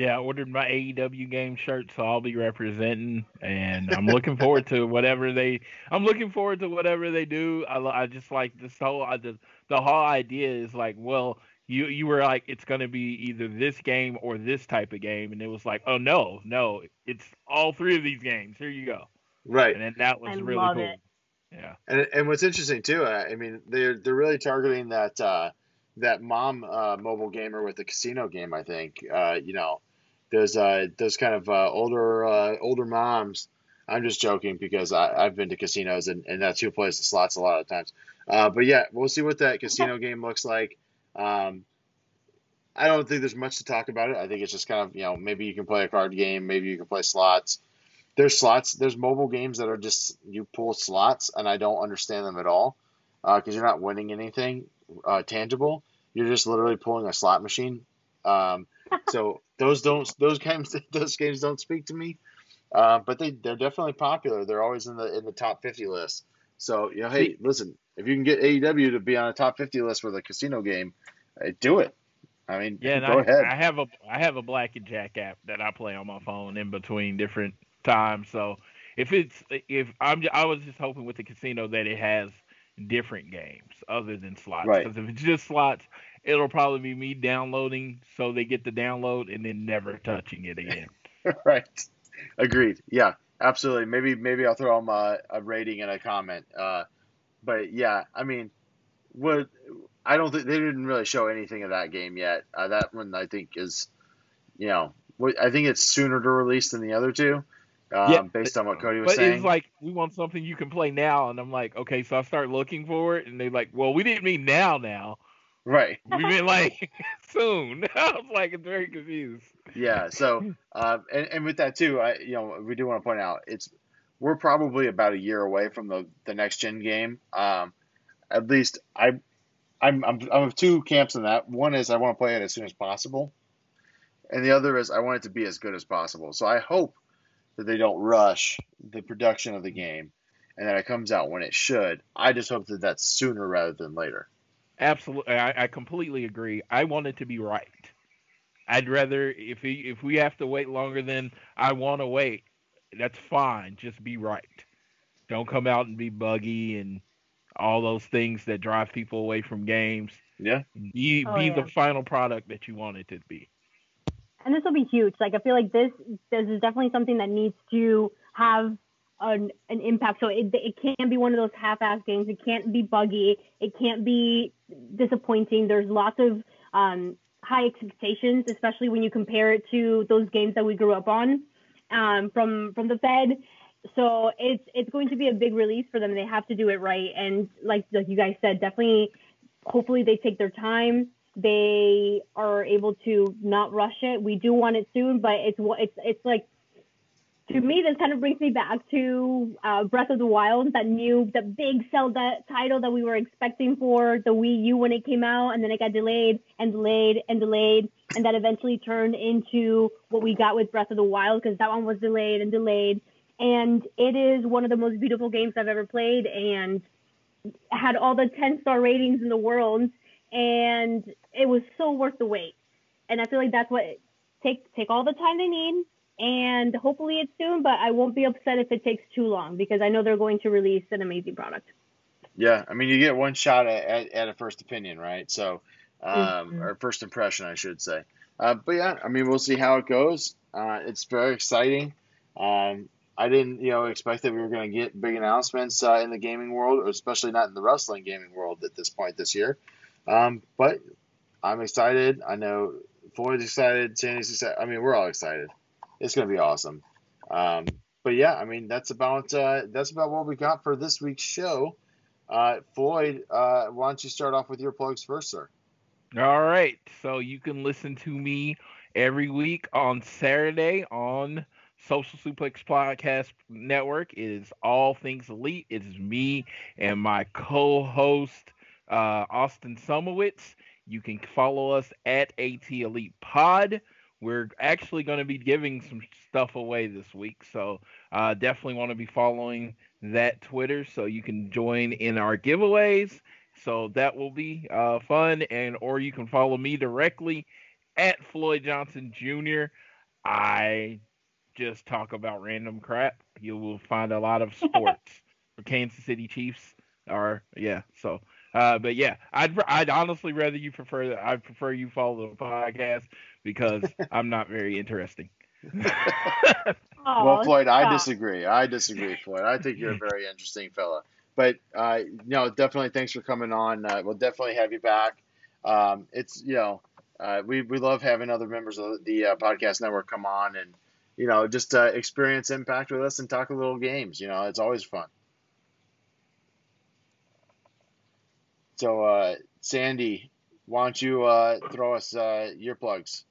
Yeah, I ordered my AEW game shirt, so I'll be representing, and I'm looking forward to [laughs] whatever they. I'm looking forward to whatever they do. I, I just like this whole I just, the whole idea is like, well, you you were like, it's gonna be either this game or this type of game, and it was like, oh no, no, it's all three of these games. Here you go. Right. And then that was I really cool. it. Yeah. And and what's interesting too, uh, I mean, they're they're really targeting that uh, that mom uh, mobile gamer with the casino game. I think uh, you know those uh, those kind of uh, older uh, older moms. I'm just joking because I, I've been to casinos and, and that's who plays the slots a lot of times. Uh, but yeah, we'll see what that casino game looks like. Um, I don't think there's much to talk about it. I think it's just kind of you know maybe you can play a card game, maybe you can play slots. There's slots. There's mobile games that are just you pull slots, and I don't understand them at all because you're not winning anything uh, tangible. You're just literally pulling a slot machine. Um, [laughs] so those don't those games [laughs] those games don't speak to me. Uh, but they they're definitely popular. They're always in the in the top 50 list. So you know, hey, listen, if you can get AEW to be on a top 50 list with a casino game, uh, do it. I mean, Yeah, go I, ahead. I have a I have a Black and Jack app that I play on my phone in between different times. So if it's if I'm I was just hoping with the casino that it has different games other than slots. Right. Because if it's just slots, it'll probably be me downloading so they get the download and then never touching it again. [laughs] right. Agreed. Yeah, absolutely. Maybe maybe I'll throw them a, a rating and a comment. Uh, but yeah, I mean, what I don't think they didn't really show anything of that game yet. Uh, that one I think is, you know, what- I think it's sooner to release than the other two, um, Yeah, based on what Cody was But saying. it's like we want something you can play now, and I'm like, okay, so I start looking for it, and they're like, well, we didn't mean now, now. Right. [laughs] We meant like [laughs] soon. [laughs] I was like very confused. Yeah. So, um, and, and with that too, I you know we do want to point out it's we're probably about a year away from the the next gen game. Um, at least I, I'm I'm I'm of two camps in that. One is I want to play it as soon as possible, and the other is I want it to be as good as possible. So I hope that they don't rush the production of the game, and that it comes out when it should. I just hope that that's sooner rather than later. Absolutely, I, I completely agree. I want it to be right. I'd rather if we, if we have to wait longer than I want to wait, that's fine. Just be right. Don't come out and be buggy and all those things that drive people away from games. Yeah. Be Oh, be yeah. the final product that you want it to be. and this will be huge. Like I feel like this this is definitely something that needs to have an, an impact. So it it can't be one of those half-ass games. It can't be buggy. It can't be disappointing. There's lots of um, high expectations, especially when you compare it to those games that we grew up on um, from from the Fed. So it's it's going to be a big release for them. They have to do it right, and like like you guys said, definitely. Hopefully, they take their time they are able to not rush it. We do want it soon, but it's it's it's like to me this kind of brings me back to uh, Breath of the Wild, that new the big Zelda title that we were expecting for the Wii U when it came out, and then it got delayed and delayed and delayed, and that eventually turned into what we got with Breath of the Wild because that one was delayed and delayed, and it is one of the most beautiful games I've ever played, and had all the 10 star ratings in the world and it was so worth the wait. And I feel like that's what take take all the time they need, and hopefully it's soon. But I won't be upset if it takes too long because I know they're going to release an amazing product. Yeah, I mean, you get one shot at, at, at a first opinion, right? So, um, Mhm. or first impression, I should say. Uh, but yeah, I mean, we'll see how it goes. Uh, it's very exciting. Um, I didn't, you know, expect that we were going to get big announcements uh, in the gaming world, especially not in the wrestling gaming world at this point this year. Um, but I'm excited. I know Floyd's excited. Sandy's excited. I mean, we're all excited. It's going to be awesome. Um, but yeah, I mean, that's about uh, that's about what we got for this week's show. Uh, Floyd, uh, why don't you start off with your plugs first, sir? All right. So you can listen to me every week on Saturday on Social Suplex Podcast Network. It is all things elite. It is me and my co-host uh, Austin Sumowitz. You can follow us at AT Elite Pod. We're actually going to be giving some stuff away this week, so uh, definitely want to be following that Twitter so you can join in our giveaways. So that will be uh, fun, and or you can follow me directly at Floyd Johnson Jr. I just talk about random crap. You will find a lot of sports. [laughs] for Kansas City Chiefs are yeah. So, uh, but yeah, I'd I'd honestly rather you prefer that. I prefer you follow the podcast because I'm not very interesting. [laughs] well, Floyd, I disagree. I disagree, Floyd. I think you're a very interesting fella. But uh, you know, definitely thanks for coming on. Uh, we'll definitely have you back. Um, it's you know, uh, we we love having other members of the uh, podcast network come on and you know just uh, experience impact with us and talk a little games. You know, it's always fun. So, uh, Sandy, why don't you uh, throw us uh, your plugs?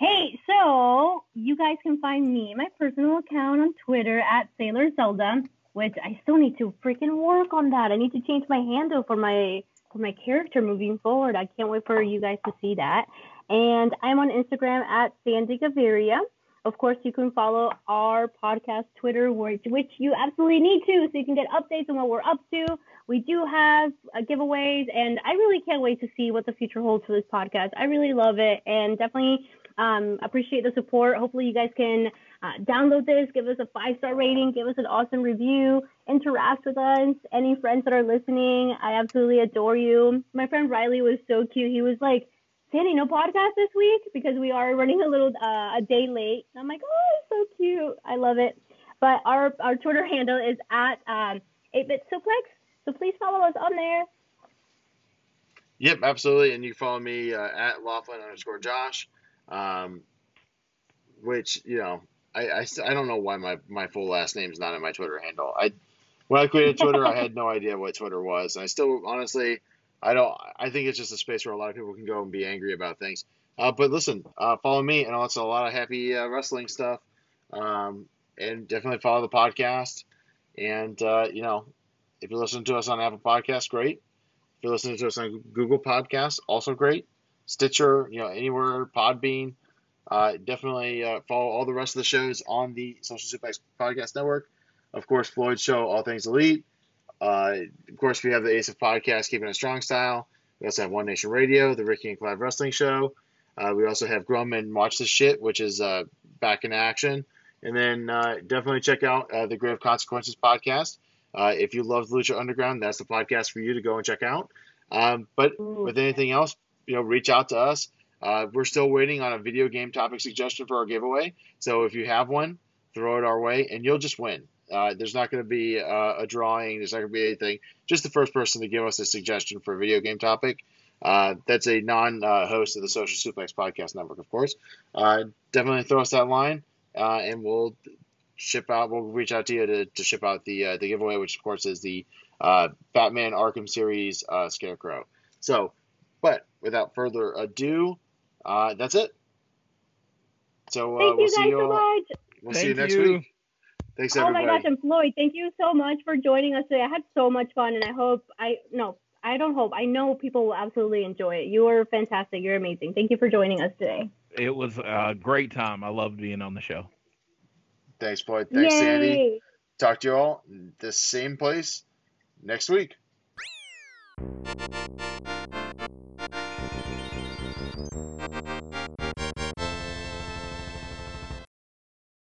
Hey, so you guys can find me, my personal account on Twitter at Sailor Zelda, which I still need to freaking work on that. I need to change my handle for my for my character moving forward. I can't wait for you guys to see that. And I'm on Instagram at Sandy Gaviria. Of course, you can follow our podcast Twitter, which, which you absolutely need to, so you can get updates on what we're up to. We do have uh, giveaways, and I really can't wait to see what the future holds for this podcast. I really love it, and definitely um, appreciate the support. Hopefully, you guys can uh, download this, give us a five star rating, give us an awesome review, interact with us. Any friends that are listening, I absolutely adore you. My friend Riley was so cute. He was like, Sandy, no podcast this week because we are running a little uh, a day late. And I'm like, oh, it's so cute. I love it. But our our Twitter handle is at um, 8bit suplex. So please follow us on there. Yep, absolutely. And you can follow me uh, at Laughlin underscore Josh, um, which, you know, I, I, I don't know why my, my full last name is not in my Twitter handle. I When I created Twitter, I had no idea what Twitter was. And I still, honestly, I don't, I think it's just a space where a lot of people can go and be angry about things. Uh, but listen, uh, follow me, and also a lot of happy uh, wrestling stuff. Um, and definitely follow the podcast. And, uh, you know, if you're listening to us on Apple Podcasts, great. If you're listening to us on Google Podcasts, also great. Stitcher, you know, anywhere, Podbean. Uh, definitely uh, follow all the rest of the shows on the Social Suplex Podcast Network. Of course, Floyd's show, All Things Elite. Uh, of course, we have the Ace of Podcast, Keeping It Strong Style. We also have One Nation Radio, the Ricky and Clive Wrestling Show. Uh, we also have Grum and Watch This Shit, which is uh, back in action. And then uh, definitely check out uh, the Grave Consequences podcast. Uh, if you love Lucha Underground, that's the podcast for you to go and check out. Um, but with anything else, you know, reach out to us. Uh, we're still waiting on a video game topic suggestion for our giveaway. So if you have one, throw it our way, and you'll just win. Uh, there's not going to be uh, a drawing. There's not going to be anything. Just the first person to give us a suggestion for a video game topic. Uh, that's a non-host of the Social Suplex Podcast Network, of course. Uh, definitely throw us that line, uh, and we'll ship out. We'll reach out to you to, to ship out the uh, the giveaway, which of course is the uh, Batman Arkham series uh, Scarecrow. So, but without further ado, uh, that's it. So uh, Thank we'll you see you so all. much. We'll see you next you. week. Thanks Oh everybody. my gosh, and Floyd, thank you so much for joining us today. I had so much fun, and I hope I no, I don't hope. I know people will absolutely enjoy it. You are fantastic. You're amazing. Thank you for joining us today. It was a great time. I loved being on the show. Thanks, Floyd. Thanks, Yay. Sandy. Talk to you all in this same place next week.